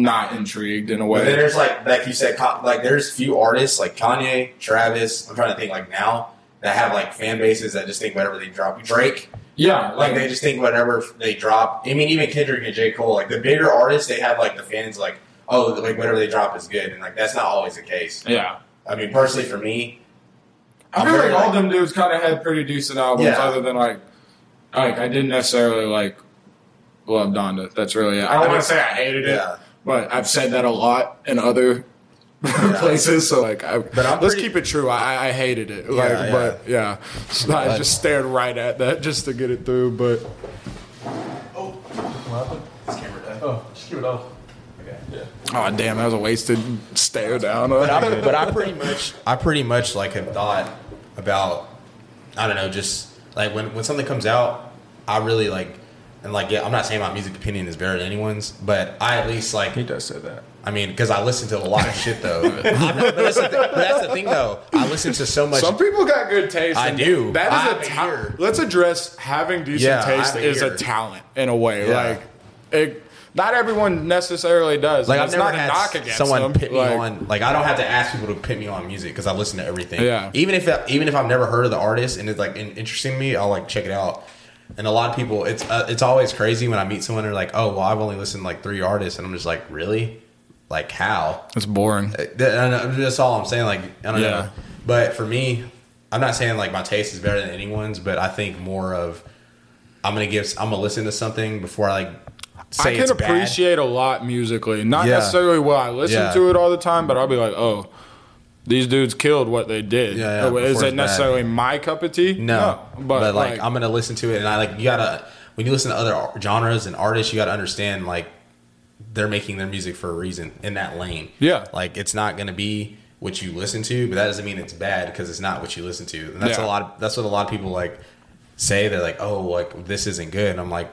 not intrigued in a But way. there's like like you said, like there's few artists like Kanye, Travis. I'm trying to think like now that have like fan bases that just think whatever they drop. Drake. Yeah, Like they just think whatever they drop. I mean, even Kendrick and J. Cole, like the bigger artists, they have like the fans like, oh, like whatever they drop is good, and like that's not always the case. yeah. I mean, personally for me, I feel like all them dudes kind of had pretty decent albums, Yeah. other than like, like I didn't necessarily like love Donda. That's really it. I don't I want to say I hated it, yeah, but I've said that a lot in other places. So like, I, But I'm let's pretty- keep it true. I, I hated it. Like, Yeah, yeah. but yeah, so I just stared right at that just to get it through. But oh, what happened? this camera does. Oh, just keep it off. Okay. Yeah. Oh damn, that was a wasted stare down. But I, (laughs) but I pretty much, I pretty much like have thought about, I don't know, just like when when something comes out, I really like, and like yeah, I'm not saying my music opinion is better than anyone's, but I at least like He does say that. I mean, because I listen to a lot of (laughs) shit though. Not- but, that's the thing, but that's the thing though. I listen to so much. Some people got good taste. I and do. That I is a a talent. Let's address having decent Yeah, taste have a is a talent in a way. Yeah. Like, it, not everyone necessarily does. like I've it's never not a had knock against someone them. pit me Like, on. Like I don't have to ask people to pit me on music because I listen to everything. Yeah. Even if even if I've never heard of the artist and it's like interesting to me, I'll like check it out. And a lot of people, it's uh, it's always crazy when I meet someone. and They're like, "Oh, well, I've only listened to like three artists," and I'm just like, "Really? Like how?" It's boring. Uh, that- I know, That's all I'm saying. Like I don't Yeah. know. But for me, I'm not saying like my taste is better than anyone's, but I think more of I'm gonna give I'm gonna listen to something before I like say I can it's bad. appreciate a lot musically. Not Yeah. necessarily will I listen Yeah. to it all the time, but I'll be like, oh, these dudes killed what they did. Yeah, yeah, oh, is before it it's bad. necessarily my cup of tea? No, but, but, like, like, I'm gonna listen to it, and I like you gotta when you listen to other genres and artists, you gotta understand like they're making their music for a reason in that lane. Yeah. like it's not gonna be what you listen to, but that doesn't mean it's bad because it's not what you listen to. And that's Yeah. a lot. Of, that's what a lot of people like say. They're like, oh, like this isn't good. And I'm like.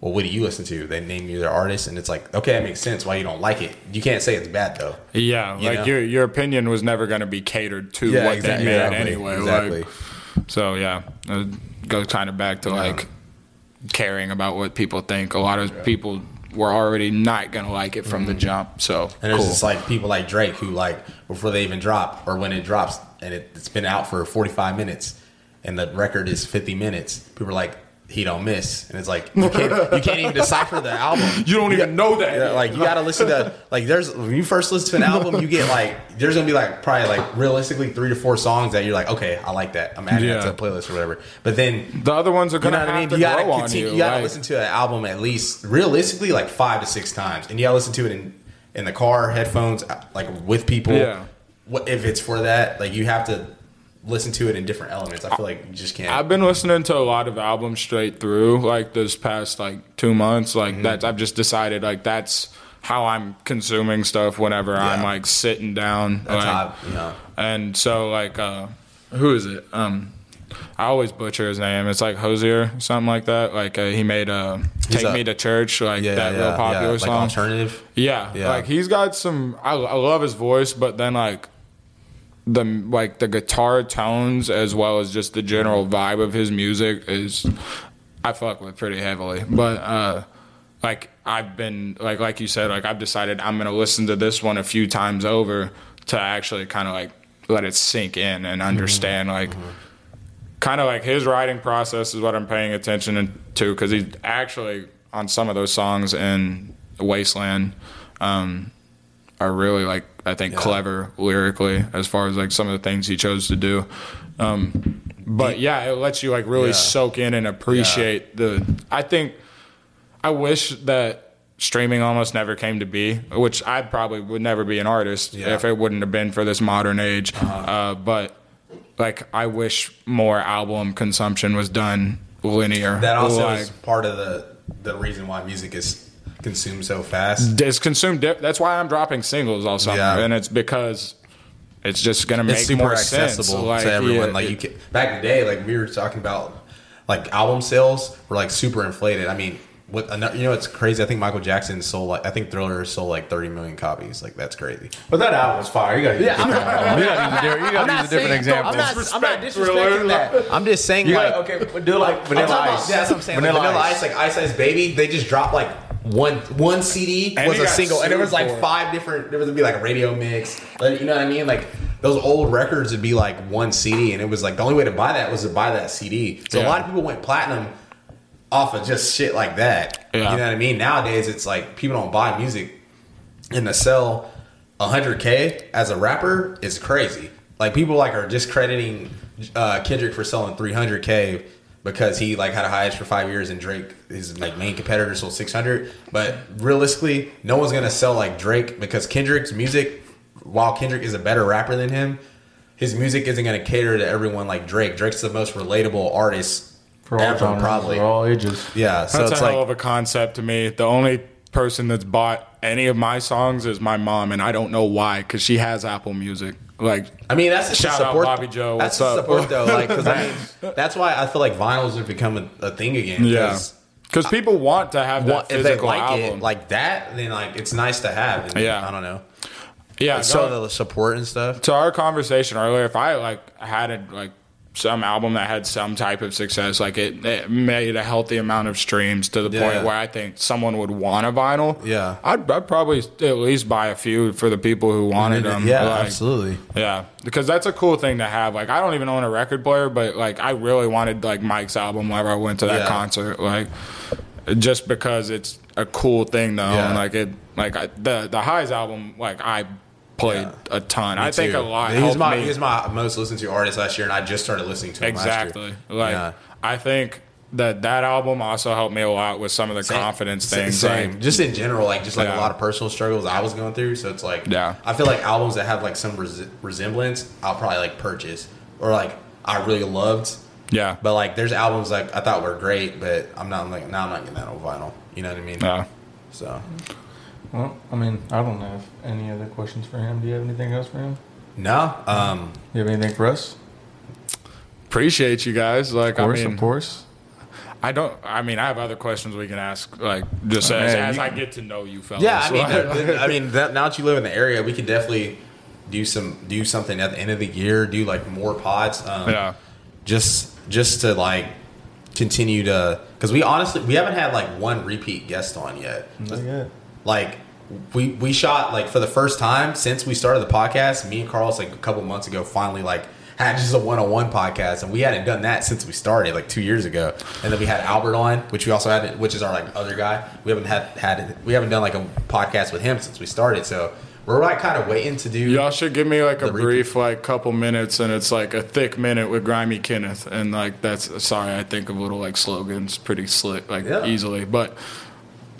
Well, what do you listen to? They name you their artist, and it's like, okay, that makes sense. Why you don't like it? You can't say it's bad though. yeah, you like know? your your opinion was never going to be catered to what exactly, they made exactly, anyway. Exactly. Like, so yeah, it goes kind of back to like caring about what people think. A lot of people were already not going to like it from the jump. So Mm-hmm. And there's cool. just like people like Drake who like before they even drop or when it drops and it, it's been out for 45 minutes and the record is 50 minutes. People are like, he don't miss, and it's like you can't you can't even decipher the album. (laughs) You don't even know that. Yeah, like you got to listen to like there's when you first listen to an album, you get like there's gonna be like probably like realistically three to four songs that you're like okay, I like that. I'm adding Yeah. that to a playlist or whatever. But then the other ones are gonna know what I have mean? You gotta continue. you. You gotta like- listen to an album at least realistically like five to six times, and you gotta listen to it in in the car, headphones, like with people. Yeah. What if it's for that? Like you have to listen to it in different elements. I feel like you just can't. I've been listening to a lot of albums straight through, like this past like two months. Like Mm-hmm. that, I've just decided like that's how I'm consuming stuff whenever I'm like sitting down. that's like, how know. And so like, uh, who is it? Um, I always butcher his name. It's like Hozier, something like that. Like uh, he made uh, "Take a- Me to Church," like Yeah, that yeah, real popular yeah. Like song. alternative. Yeah, Yeah. like he's got some. I, I love his voice, but then like the like the guitar tones as well as just the general vibe of his music is I fuck with pretty heavily. But uh like I've been like like you said, like I've decided I'm gonna listen to this one a few times over to actually kind of like let it sink in and understand like kind of like his writing process is what I'm paying attention to because he's actually on some of those songs in Wasteland um, are really like I think clever lyrically as far as like some of the things he chose to do. Um, but yeah, it lets you like really Yeah. soak in and appreciate the. I think I wish that streaming almost never came to be, which I probably would never be an artist Yeah. if it wouldn't have been for this modern age. uh but like, I wish more album consumption was done linear. That also like, is part of the the reason why music is consumed so fast. it's consumed. That's why I'm dropping singles all summer, Yeah. and it's because it's just gonna make It's super more accessible sense. Like, to everyone. yeah, like you it- can, back in the day, like we were talking about, like album sales were like super inflated. I mean, what you know? It's crazy. I think Michael Jackson sold like I think Thriller sold like thirty million copies. Like that's crazy. But that album was fire. You got to use, a different. (laughs) You gotta use a different, you gotta use a different example. I'm not, I'm not Disrespect disrespecting that. I'm just saying you like gotta, okay, but do like I'm Vanilla talking about- Ice. Yeah, that's what I'm saying. Like, Vanilla, Vanilla Ice. Ice, like Ice Ice Baby, they just dropped like one one CD And was a single, and there was like five different. There was be like a radio mix, like, you know what I mean? Like those old records would be like one CD, and it was like the only way to buy that was to buy that CD. So a lot of people went platinum off of just shit like that. Yeah. You know what I mean? Nowadays, it's like people don't buy music, and to sell 100k as a rapper is crazy. Like people like are discrediting uh, Kendrick for selling 300k because he like had a hiatus for five years and Drake his like main competitor sold 600. But realistically, no one's gonna sell like Drake because Kendrick's music, while Kendrick is a better rapper than him, his music isn't gonna cater to everyone like Drake. Drake's the most relatable artist for all ever, genres, probably. for all ages. Yeah, so That's it's a like hell of a concept to me. The only person that's bought any of my songs is my mom, and I don't know why, because she has Apple Music. Like, I mean, that's just Shout to out support. Bobby Joe, That's what's up? support though, like because I (laughs) mean, that's why I feel like vinyls have become a, a thing again. Yeah. because people want to have that if they physical like album. it like that, then like it's nice to have. And, Yeah. I don't know. yeah, So the support and stuff. to our conversation earlier, if I like had a, like some album that had some type of success, like it, it made a healthy amount of streams to the Yeah. point where I think someone would want a vinyl. Yeah. I'd, I'd probably at least buy a few for the people who wanted them. yeah, Like, absolutely. Yeah, because that's a cool thing to have. Like, I don't even own a record player, but like, I really wanted like Mike's album whenever I went to that Yeah. concert. Like, just because it's a cool thing though. Yeah. And like it, like I, the the Highs album, like I played Yeah. a ton. Me I think too. a lot. He's my me. he was my most listened to artist last year, and I just started listening to him last exactly. year. Like Yeah. I think that that album also helped me a lot with some of the Same. confidence Sa- things. Same. Like, just in general, like just like Yeah. a lot of personal struggles I was going through. So it's like, Yeah. I feel like albums that have like some res- resemblance, I'll probably like purchase or like I really loved. yeah, But like, there's albums like I thought were great, but I'm not like now I'm not getting that on vinyl. You know what I mean? yeah. So Well, I mean, I don't have any other questions for him. Do you have anything else for him? no, um, You have anything for us? Appreciate you guys. Like Of course, I mean, of course. I don't. I mean, I have other questions we can ask. Like just Oh, as, man, as you- I get to know you, fellas. yeah. I mean, Like- th- (laughs) th- I mean, that, now that you live in the area, we could definitely do some do something at the end of the year. Do like more pods. Um, yeah. just just to like continue to because we honestly we haven't had like one repeat guest on yet. Not yet. Like we we shot like for the first time since we started the podcast. Me and Carlos like a couple months ago finally like had just a one on one podcast, and we hadn't done that since we started like two years ago. And then we had Albert on, which we also had, which is our like other guy. We haven't had had we haven't done like a podcast with him since we started. So we're like kind of waiting to do. Y'all should give me like a brief, like couple minutes, and it's like a thick minute with Grimy Kenneth, and like that's sorry, I think of little like slogans pretty slick, like Yeah. easily, but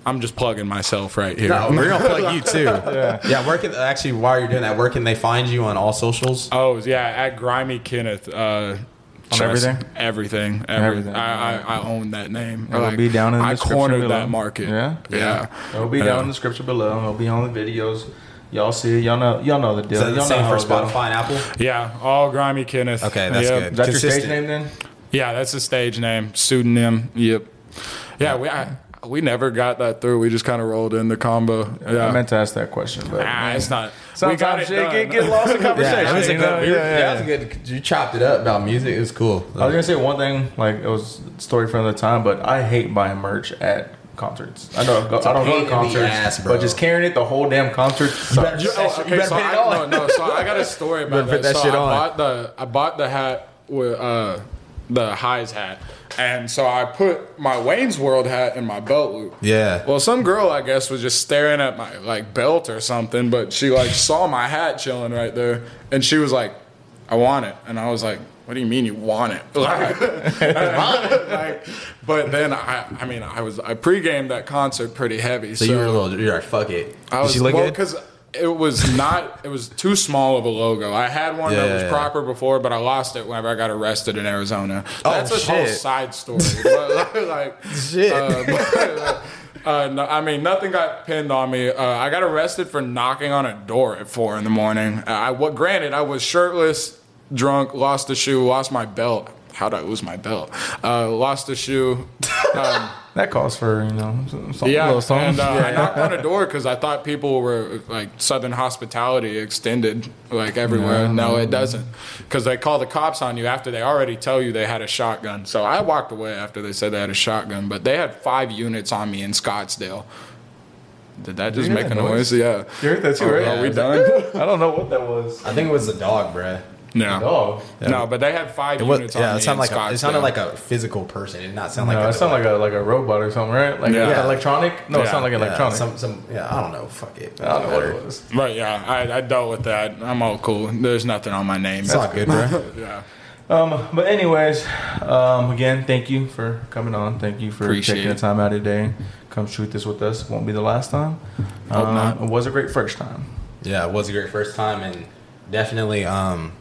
I'm just plugging myself right here. No, we're gonna plug you too. (laughs) yeah, yeah. Where can actually while you're doing that, where can they find you on all socials? Oh yeah, at Grimy Kenneth. Uh, just everything? everything, every, Everything. I, I, I own that name. It'll be down in the I description cornered below. that market. Yeah? yeah. It'll be Yeah. down in the description below. It'll be on the videos. Y'all see it. Y'all know. Y'all know the deal. Is that y'all same know for how it goes. Spotify and Apple? Yeah, all Grimy Kenneth. Okay, that's Yep. good. Is that your stage name then? Yeah, that's the stage name, pseudonym. Yep. Yeah, we I, we never got that through. We just kind of rolled in the combo. Yeah, I meant to ask that question, but ah, it's not. sometimes we got it shit done. get, get lost in (laughs) conversation. that was a you good. know? yeah, yeah, yeah. that was good. You chopped it up about music. It was cool. I was gonna say one thing, like it was story from the time, but I hate buying merch at concerts. I don't go, a I don't pain go to concerts, ass, bro. but just carrying it the whole damn concert sucks. You- Oh, You okay, better so put it I, on. no, no. So I got a story (laughs) about that. that so shit I on. bought the I bought the hat with uh, the highs hat, and so I put my Wayne's World hat in my belt loop. Yeah. Well, some girl I guess was just staring at my like belt or something, but she like saw my hat chilling right there, and she was like, "I want it," and I was like. What do you mean you want it? (laughs) Like, like, but then I, I mean, I was I pre-gamed that concert pretty heavy. So, you were a little. You're like, fuck it. I Did was she look well? It was not. It was too small of a logo. I had one that was yeah. proper before, but I lost it whenever I got arrested in Arizona. Oh, That's a whole side story. (laughs) but, like, Shit. Uh, but, (laughs) uh, no, I mean, nothing got pinned on me. Uh, I got arrested for knocking on a door at four in the morning. I, what, granted, I was shirtless, drunk, lost a shoe, lost my belt. How'd I lose my belt? Uh, lost a shoe. (laughs) Um, That calls for you know some, some yeah, little something. and uh, I knocked on a door because I thought people were like Southern hospitality extended like everywhere. No, it doesn't, because they call the cops on you after they already tell you they had a shotgun. So I walked away after they said they had a shotgun, but they had five units on me in Scottsdale. Did that just hear make a noise? noise? Yeah. You heard that too, Are, right? are we done? (laughs) I don't know what that was. I think it was the dog, bruh. No. Dog. No, but they had five It was, units yeah, me it sounded like a, it sounded like a physical person. It did not sound No, like a, it sounded like a like a robot or something, right? Like Yeah. yeah. electronic. No, it sounded like yeah, electronic. some some yeah. I don't know. Fuck it. I don't know what it was. Right, yeah, I, I dealt with that. I'm all cool. There's nothing on my name. It's all good, bro. (laughs) yeah. Um, but anyways, um, again, thank you for coming on. Thank you for Appreciate taking the time out of the day. Come shoot this with us. Won't be the last time. Hope um, not. It was a great first time. Yeah, it was a great first time, and definitely, um,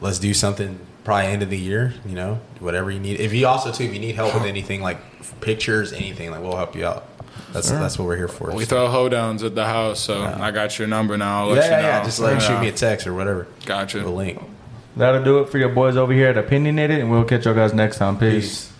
let's do something. Probably end of the year, you know, whatever you need. If you also too, if you need help with anything like pictures, anything, like we'll help you out. That's that's what we're here for. We So- throw hoedowns at the house, so I got your number now. I'll yeah, let yeah, you know. yeah. Just like shoot me a text or whatever. Gotcha. The link. That'll do it for your boys over here at Opinionated, and we'll catch y'all guys next time. Peace. Peace.